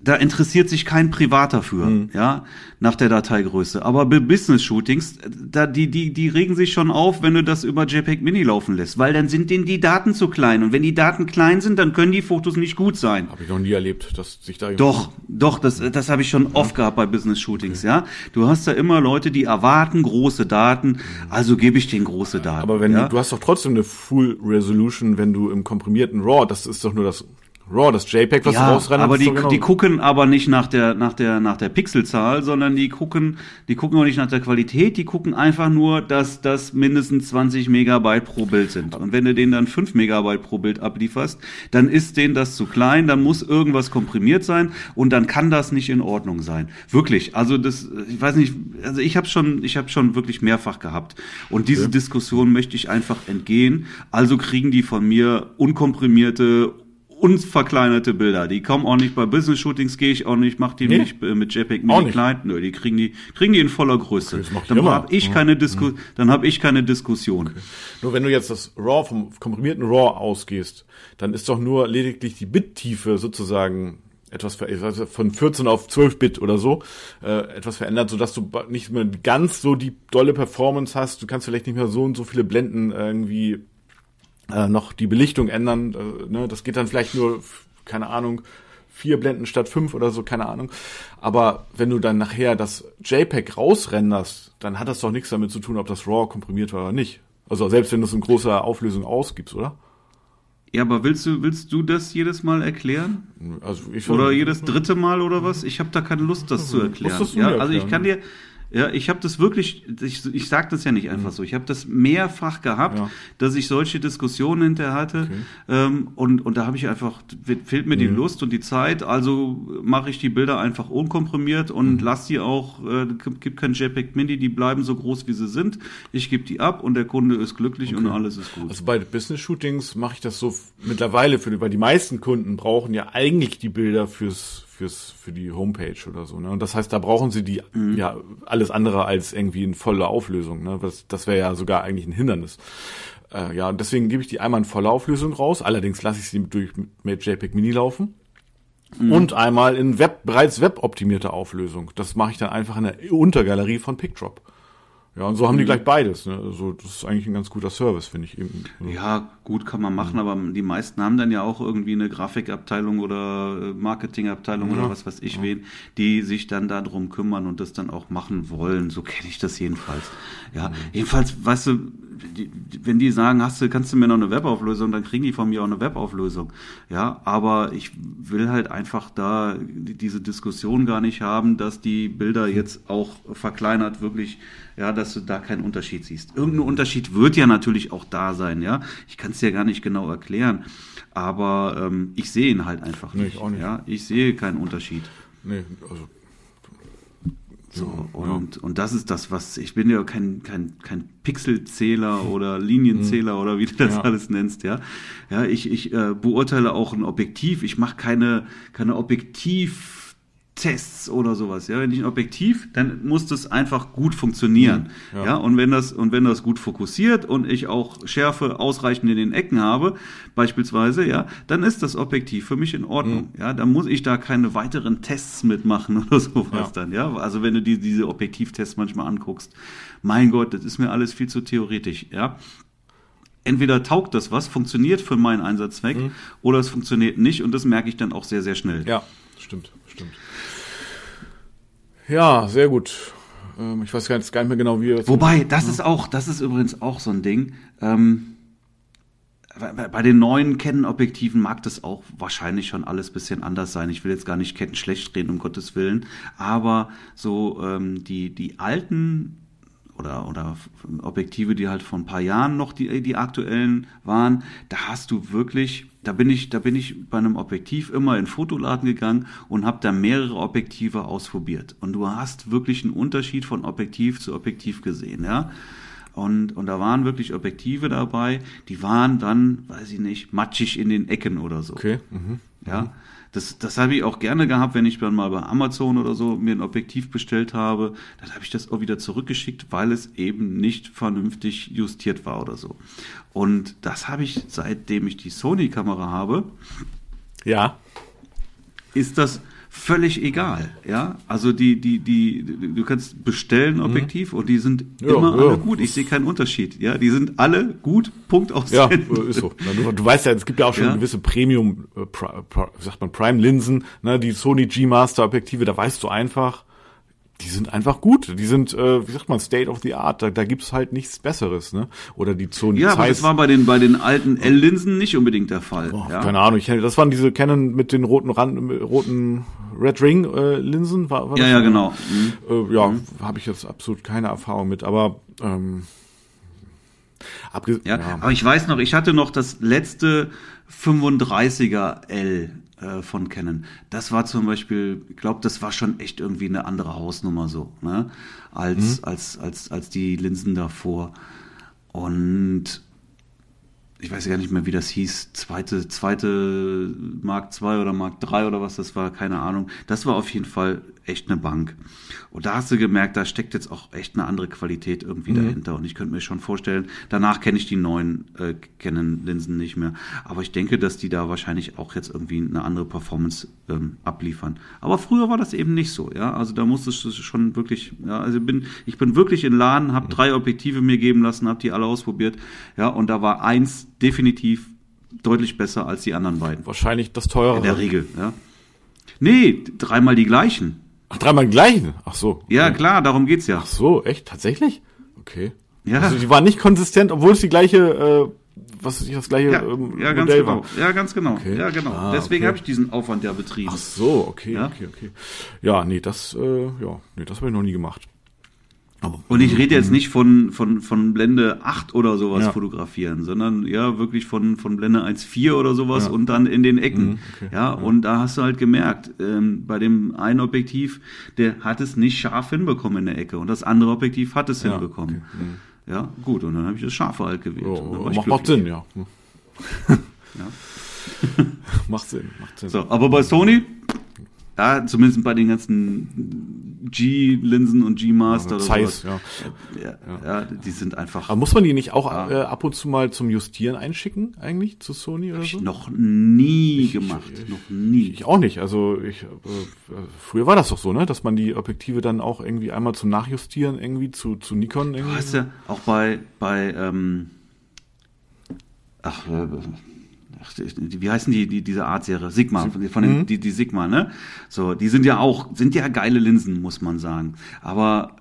da interessiert sich kein Privater für, mhm. ja, nach der Dateigröße. Aber Business-Shootings, da, die, die, die regen sich schon auf, wenn du das über JPEG Mini laufen lässt, weil dann sind denen die Daten zu klein. Und wenn die Daten klein sind, dann können die Fotos nicht gut sein. Habe ich noch nie erlebt, dass sich da Doch, doch, das, das habe ich schon ja. oft gehabt bei Business-Shootings, okay. ja. Du hast da immer Leute, die erwarten große Daten, also gebe ich denen große Daten. Aber wenn ja? du, du hast doch trotzdem eine Full Resolution, wenn du im komprimierten RAW, das ist doch nur das RAW, das JPEG, was ja, rausrennt. Aber die, genau. die gucken aber nicht nach der, nach der, nach der Pixelzahl, sondern die gucken, die gucken auch nicht nach der Qualität, die gucken einfach nur, dass das mindestens 20 Megabyte pro Bild sind. Und wenn du denen dann 5 Megabyte pro Bild ablieferst, dann ist denen das zu klein, dann muss irgendwas komprimiert sein und dann kann das nicht in Ordnung sein. Wirklich. Also das, ich weiß nicht, also ich habe schon, ich habe schon wirklich mehrfach gehabt. Und diese okay. Diskussion möchte ich einfach entgehen. Also kriegen die von mir unkomprimierte, unverkleinerte Bilder. Die kommen auch nicht bei Business-Shootings, gehe ich auch nicht, mach die nee. nicht mit JPEG Mini klein. Nö, die kriegen die, kriegen die in voller Größe. Okay, dann habe ich keine Disku mhm. dann habe ich keine Diskussion. Okay. Nur wenn du jetzt das RAW vom komprimierten RAW ausgehst, dann ist doch nur lediglich die Bittiefe sozusagen etwas von 14 auf 12 Bit oder so äh, etwas verändert, so dass du nicht mehr ganz so die dolle Performance hast. Du kannst vielleicht nicht mehr so und so viele Blenden irgendwie äh, noch die Belichtung ändern. Äh, ne? Das geht dann vielleicht nur, keine Ahnung, vier Blenden statt fünf oder so, keine Ahnung. Aber wenn du dann nachher das JPEG rausrenderst, dann hat das doch nichts damit zu tun, ob das RAW komprimiert war oder nicht. Also selbst wenn du es in großer Auflösung ausgibst, oder? Ja, aber willst du, willst du das jedes Mal erklären? Also ich oder jedes dritte Mal oder was? Ich habe da keine Lust, das zu erklären. Ja, also ich kann dir, ja, ich habe das wirklich, ich, ich sage das ja nicht einfach mhm. so, ich habe das mehrfach gehabt, ja. dass ich solche Diskussionen hinterher hatte okay. ähm, und, und da habe ich einfach, fehlt mir mhm. die Lust und die Zeit, also mache ich die Bilder einfach unkomprimiert und mhm. lass die auch, äh, gibt kein JPEG Mini, die bleiben so groß, wie sie sind, ich gebe die ab und der Kunde ist glücklich okay. und alles ist gut. Also bei Business-Shootings mache ich das so mittlerweile, für, weil die meisten Kunden brauchen ja eigentlich die Bilder fürs fürs für die Homepage oder so. Ne? Und das heißt, da brauchen sie die mhm. ja alles andere als irgendwie in voller Auflösung. Ne? Das, das wäre ja sogar eigentlich ein Hindernis. Äh, ja, und deswegen gebe ich die einmal in voller Auflösung raus. Allerdings lasse ich sie durch mit JPEG Mini laufen. Mhm. Und einmal in Web, bereits weboptimierte Auflösung. Das mache ich dann einfach in der Untergalerie von PickDrop. Ja, und so haben die mhm. gleich beides. Ne? Also das ist eigentlich ein ganz guter Service, finde ich. Eben. Ja, gut kann man machen, aber die meisten haben dann ja auch irgendwie eine Grafikabteilung oder äh, Marketingabteilung ja. oder was weiß ich ja. wen, die sich dann darum kümmern und das dann auch machen wollen. So kenne ich das jedenfalls. Ja, mhm. jedenfalls, weißt du, die, wenn die sagen, hast du, kannst du mir noch eine Webauflösung, dann kriegen die von mir auch eine Webauflösung. Ja, aber ich will halt einfach da diese Diskussion gar nicht haben, dass die Bilder jetzt auch verkleinert wirklich, ja, dass du da keinen Unterschied siehst. Irgendein Unterschied wird ja natürlich auch da sein, ja. Ich kann es dir gar nicht genau erklären, aber ähm, ich sehe ihn halt einfach nicht. Nee, ich auch nicht. Ja, ich sehe keinen Unterschied. Nee, also so, und, ja. und das ist das, was, ich bin ja kein, kein, kein Pixelzähler oder Linienzähler mhm. oder wie du das ja. alles nennst, ja. Ja, ich, ich äh, beurteile auch ein Objektiv, ich mache keine, keine Objektiv- Tests oder sowas. Ja, wenn ich ein Objektiv, dann muss das einfach gut funktionieren. Mhm, ja. ja. und wenn das und wenn das gut fokussiert und ich auch Schärfe ausreichend in den Ecken habe, beispielsweise, ja, dann ist das Objektiv für mich in Ordnung. Mhm. Ja, dann muss ich da keine weiteren Tests mitmachen (laughs) oder sowas ja. dann. Ja, also wenn du die, diese Objektivtests manchmal anguckst, mein Gott, das ist mir alles viel zu theoretisch. Ja, entweder taugt das was, funktioniert für meinen Einsatzzweck, mhm. oder es funktioniert nicht und das merke ich dann auch sehr, sehr schnell. Ja, stimmt, stimmt. Ja, sehr gut. Ähm, ich weiß gar nicht mehr genau, wie. Wobei, das ja. ist auch, das ist übrigens auch so ein Ding. Ähm, bei den neuen Kettenobjektiven mag das auch wahrscheinlich schon alles bisschen anders sein. Ich will jetzt gar nicht Ketten schlecht reden, um Gottes Willen. Aber so ähm, die, die alten oder, oder Objektive, die halt vor ein paar Jahren noch die, die aktuellen waren, da hast du wirklich, da bin ich, da bin ich bei einem Objektiv immer in Fotoladen gegangen und habe da mehrere Objektive ausprobiert. Und du hast wirklich einen Unterschied von Objektiv zu Objektiv gesehen, ja. Und, und da waren wirklich Objektive dabei, die waren dann, weiß ich nicht, matschig in den Ecken oder so. Okay. Mhm. Ja. Das, das habe ich auch gerne gehabt, wenn ich dann mal bei Amazon oder so mir ein Objektiv bestellt habe. Dann habe ich das auch wieder zurückgeschickt, weil es eben nicht vernünftig justiert war oder so. Und das habe ich, seitdem ich die Sony-Kamera habe, Ja. ist das völlig egal, ja. Also die, die, die, du kannst bestellen Objektiv und die sind Ja, immer ja. alle gut. Ich sehe keinen Unterschied, ja. Die sind alle gut. Punkt aus. Ja, äh, ist so. Du, du weißt ja, es gibt ja auch schon Ja. gewisse Premium, äh, Pri- Pri- sagt man, Prime-Linsen, ne, die Sony G-Master-Objektive, da weißt du einfach, die sind einfach gut. Die sind, äh, wie sagt man, State of the Art. Da, da gibt's halt nichts Besseres, ne? Oder die Sony Ja, aber das Zeiss- war bei den, bei den alten L-Linsen nicht unbedingt der Fall. Oh, ja. Keine Ahnung, ich, das waren diese Canon mit den roten Rand, roten Red Ring äh, Linsen, war, war Ja, das? ja, genau. Mhm. Äh, ja, habe ich jetzt absolut keine Erfahrung mit, aber ähm, abge Ja, aber ich weiß noch, ich hatte noch das letzte 35er L äh, von Canon. Das war zum Beispiel, ich glaube, das war schon echt irgendwie eine andere Hausnummer so, ne? Als, als, als, als die Linsen davor. Und ich weiß gar nicht mehr, wie das hieß, zweite, zweite Mark II oder Mark III oder was das war, keine Ahnung. Das war auf jeden Fall echt eine Bank. Und da hast du gemerkt, da steckt jetzt auch echt eine andere Qualität irgendwie dahinter. Und ich könnte mir schon vorstellen, danach kenne ich die neuen äh, Canon-Linsen nicht mehr. Aber ich denke, dass die da wahrscheinlich auch jetzt irgendwie eine andere Performance ähm, abliefern. Aber früher war das eben nicht so, ja. Also da musstest du schon wirklich, ja, also bin, ich bin wirklich in Laden, habe drei Objektive mir geben lassen, habe die alle ausprobiert, ja, und da war eins definitiv deutlich besser als die anderen beiden. wahrscheinlich das teurere. In der Regel, ja. Nee, dreimal die gleichen. Ach, dreimal den gleichen? Ach so. Ja, okay. klar, darum geht's ja. Ach so, echt? Tatsächlich? Okay. Ja. Also die waren nicht konsistent, obwohl es die gleiche, äh, was ist das gleiche Ja, ähm, ja, ganz Modell genau. war. Ja, ganz genau. Okay. Ja, genau. Ah, Deswegen okay. habe ich diesen Aufwand ja betrieben. Ach so, okay, Ja. okay, okay. Ja, nee, das, äh, ja, nee, das habe ich noch nie gemacht. Aber Und ich rede jetzt nicht von, von, von Blende 8 oder sowas Ja. fotografieren, sondern ja wirklich von, von Blende 1.4 oder sowas Ja. und dann in den Ecken. Mhm, okay. Ja, und da hast du halt gemerkt, ähm, bei dem einen Objektiv, der hat es nicht scharf hinbekommen in der Ecke und das andere Objektiv hat es Ja, hinbekommen. okay, mhm. Ja, gut, und dann habe ich das Scharfe halt gewählt. ja, ich macht, macht. Sinn, (laughs) (laughs) ja. macht Sinn, macht Sinn. So, aber bei Sony, ja, zumindest bei den ganzen G-Linsen und G-Master oder Zeiss, sowas, ja. ja, ja, die sind einfach Aber muss man die nicht auch Ja. äh, ab und zu mal zum Justieren einschicken, eigentlich, zu Sony oder so? noch nie gemacht. ich- noch nie. Ich auch nicht. Also ich, äh, früher war das doch so, ne, dass man die Objektive dann auch irgendwie einmal zum Nachjustieren irgendwie zu, zu Nikon Du irgendwie. hast ja auch bei, bei ähm, ach, äh, wie heißen die, die diese Art-Serie? Sigma, von, den, die, die Sigma, ne? So, die sind ja auch, sind ja geile Linsen, muss man sagen. Aber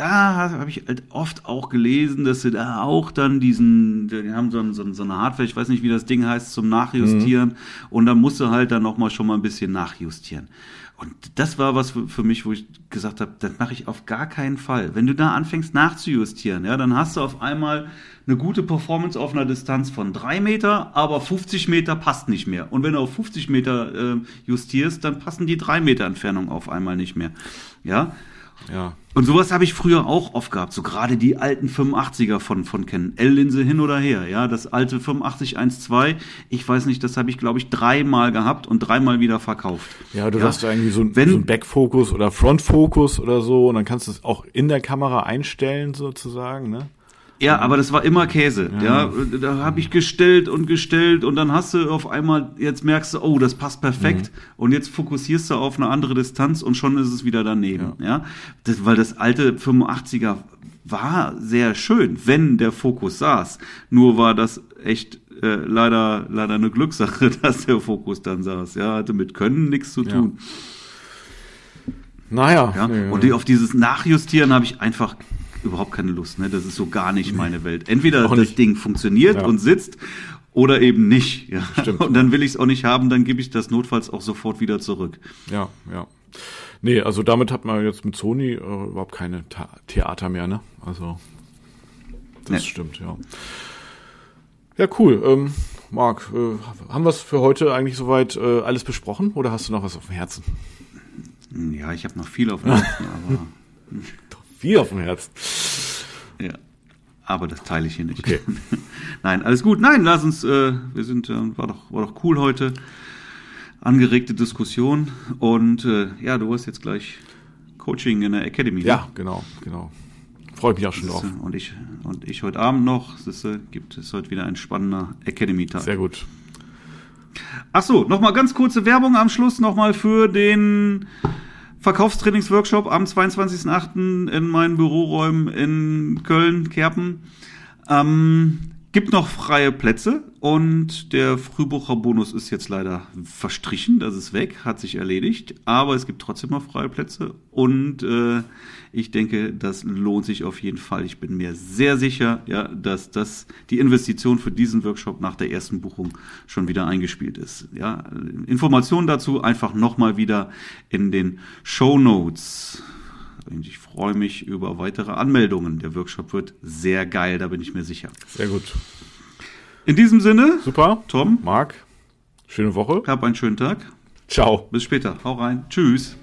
da habe ich halt oft auch gelesen, dass sie da auch dann diesen, die haben so, ein, so, ein, so eine Hardware, ich weiß nicht, wie das Ding heißt, zum Nachjustieren. Und dann musst du halt dann nochmal schon mal ein bisschen nachjustieren. Und das war was für, für mich, wo ich gesagt habe, das mache ich auf gar keinen Fall. Wenn du da anfängst nachzujustieren, ja, dann hast du auf einmal eine gute Performance auf einer Distanz von drei Meter, aber 50 Meter passt nicht mehr. Und wenn du auf 50 Meter äh, justierst, dann passen die drei Meter Entfernung auf einmal nicht mehr. Ja, Ja. und sowas habe ich früher auch oft gehabt, so gerade die alten 85er von, von Canon. L-Linse hin oder her, ja, das alte 8512, ich weiß nicht, das habe ich glaube ich dreimal gehabt und dreimal wieder verkauft. Ja, du hast da irgendwie so, ein- Wenn- so einen Backfokus oder Frontfokus oder so und dann kannst du es auch in der Kamera einstellen sozusagen, ne? Ja, aber das war immer Käse. Ja, da habe ich gestellt und gestellt und dann hast du auf einmal, jetzt merkst du, oh, das passt perfekt und jetzt fokussierst du auf eine andere Distanz und schon ist es wieder daneben. Ja, Das, weil das alte 85er war sehr schön, wenn der Fokus saß. Nur war das echt äh, leider leider eine Glückssache, (laughs) dass der Fokus dann saß. Ja, hatte mit Können nichts zu tun. Naja. Ja? Und die, auf dieses Nachjustieren habe ich einfach überhaupt keine Lust. Ne? Das ist so gar nicht meine Welt. Entweder Auch das nicht. Ding funktioniert Ja. und sitzt oder eben nicht. Ja? Stimmt. Und dann will ich es auch nicht haben, dann gebe ich das notfalls auch sofort wieder zurück. ja, ja. Nee, also damit hat man jetzt mit Sony äh, überhaupt keine Ta Theater mehr, ne? Also das nee. stimmt, ja. Ja, cool. Ähm, Marc, äh, haben wir es für heute eigentlich soweit äh, alles besprochen oder hast du noch was auf dem Herzen? Ja, ich habe noch viel auf dem Herzen, (laughs) aber. Viel auf dem Herzen. Ja. Aber das teile ich hier nicht. Okay. (laughs) Nein, alles gut. Nein, lass uns, äh, wir sind, äh, war doch, war doch cool heute. Angeregte Diskussion. Und äh, ja, du hast jetzt gleich Coaching in der Academy. Ja, genau, genau. Freue mich auch schon drauf. Und ich, und ich heute Abend noch. Das gibt es heute wieder ein spannender Academy-Tag. Sehr gut. Ach so, nochmal ganz kurze Werbung am Schluss nochmal für den Verkaufstrainingsworkshop am 22.08. in meinen Büroräumen in Köln, Kerpen. Ähm, Gibt noch freie Plätze und der Frühbucherbonus ist jetzt leider verstrichen, das ist weg, hat sich erledigt, aber es gibt trotzdem noch freie Plätze und äh, ich denke, das lohnt sich auf jeden Fall. Ich bin mir sehr sicher, ja, dass das die Investition für diesen Workshop nach der ersten Buchung schon wieder eingespielt ist. Ja, Informationen dazu einfach nochmal wieder in den Show Notes. Ich freue mich über weitere Anmeldungen. Der Workshop wird sehr geil, da bin ich mir sicher. Sehr gut. In diesem Sinne, super. Tom, Marc, schöne Woche. Hab einen schönen Tag. Ciao. Bis später. Hau rein. Tschüss.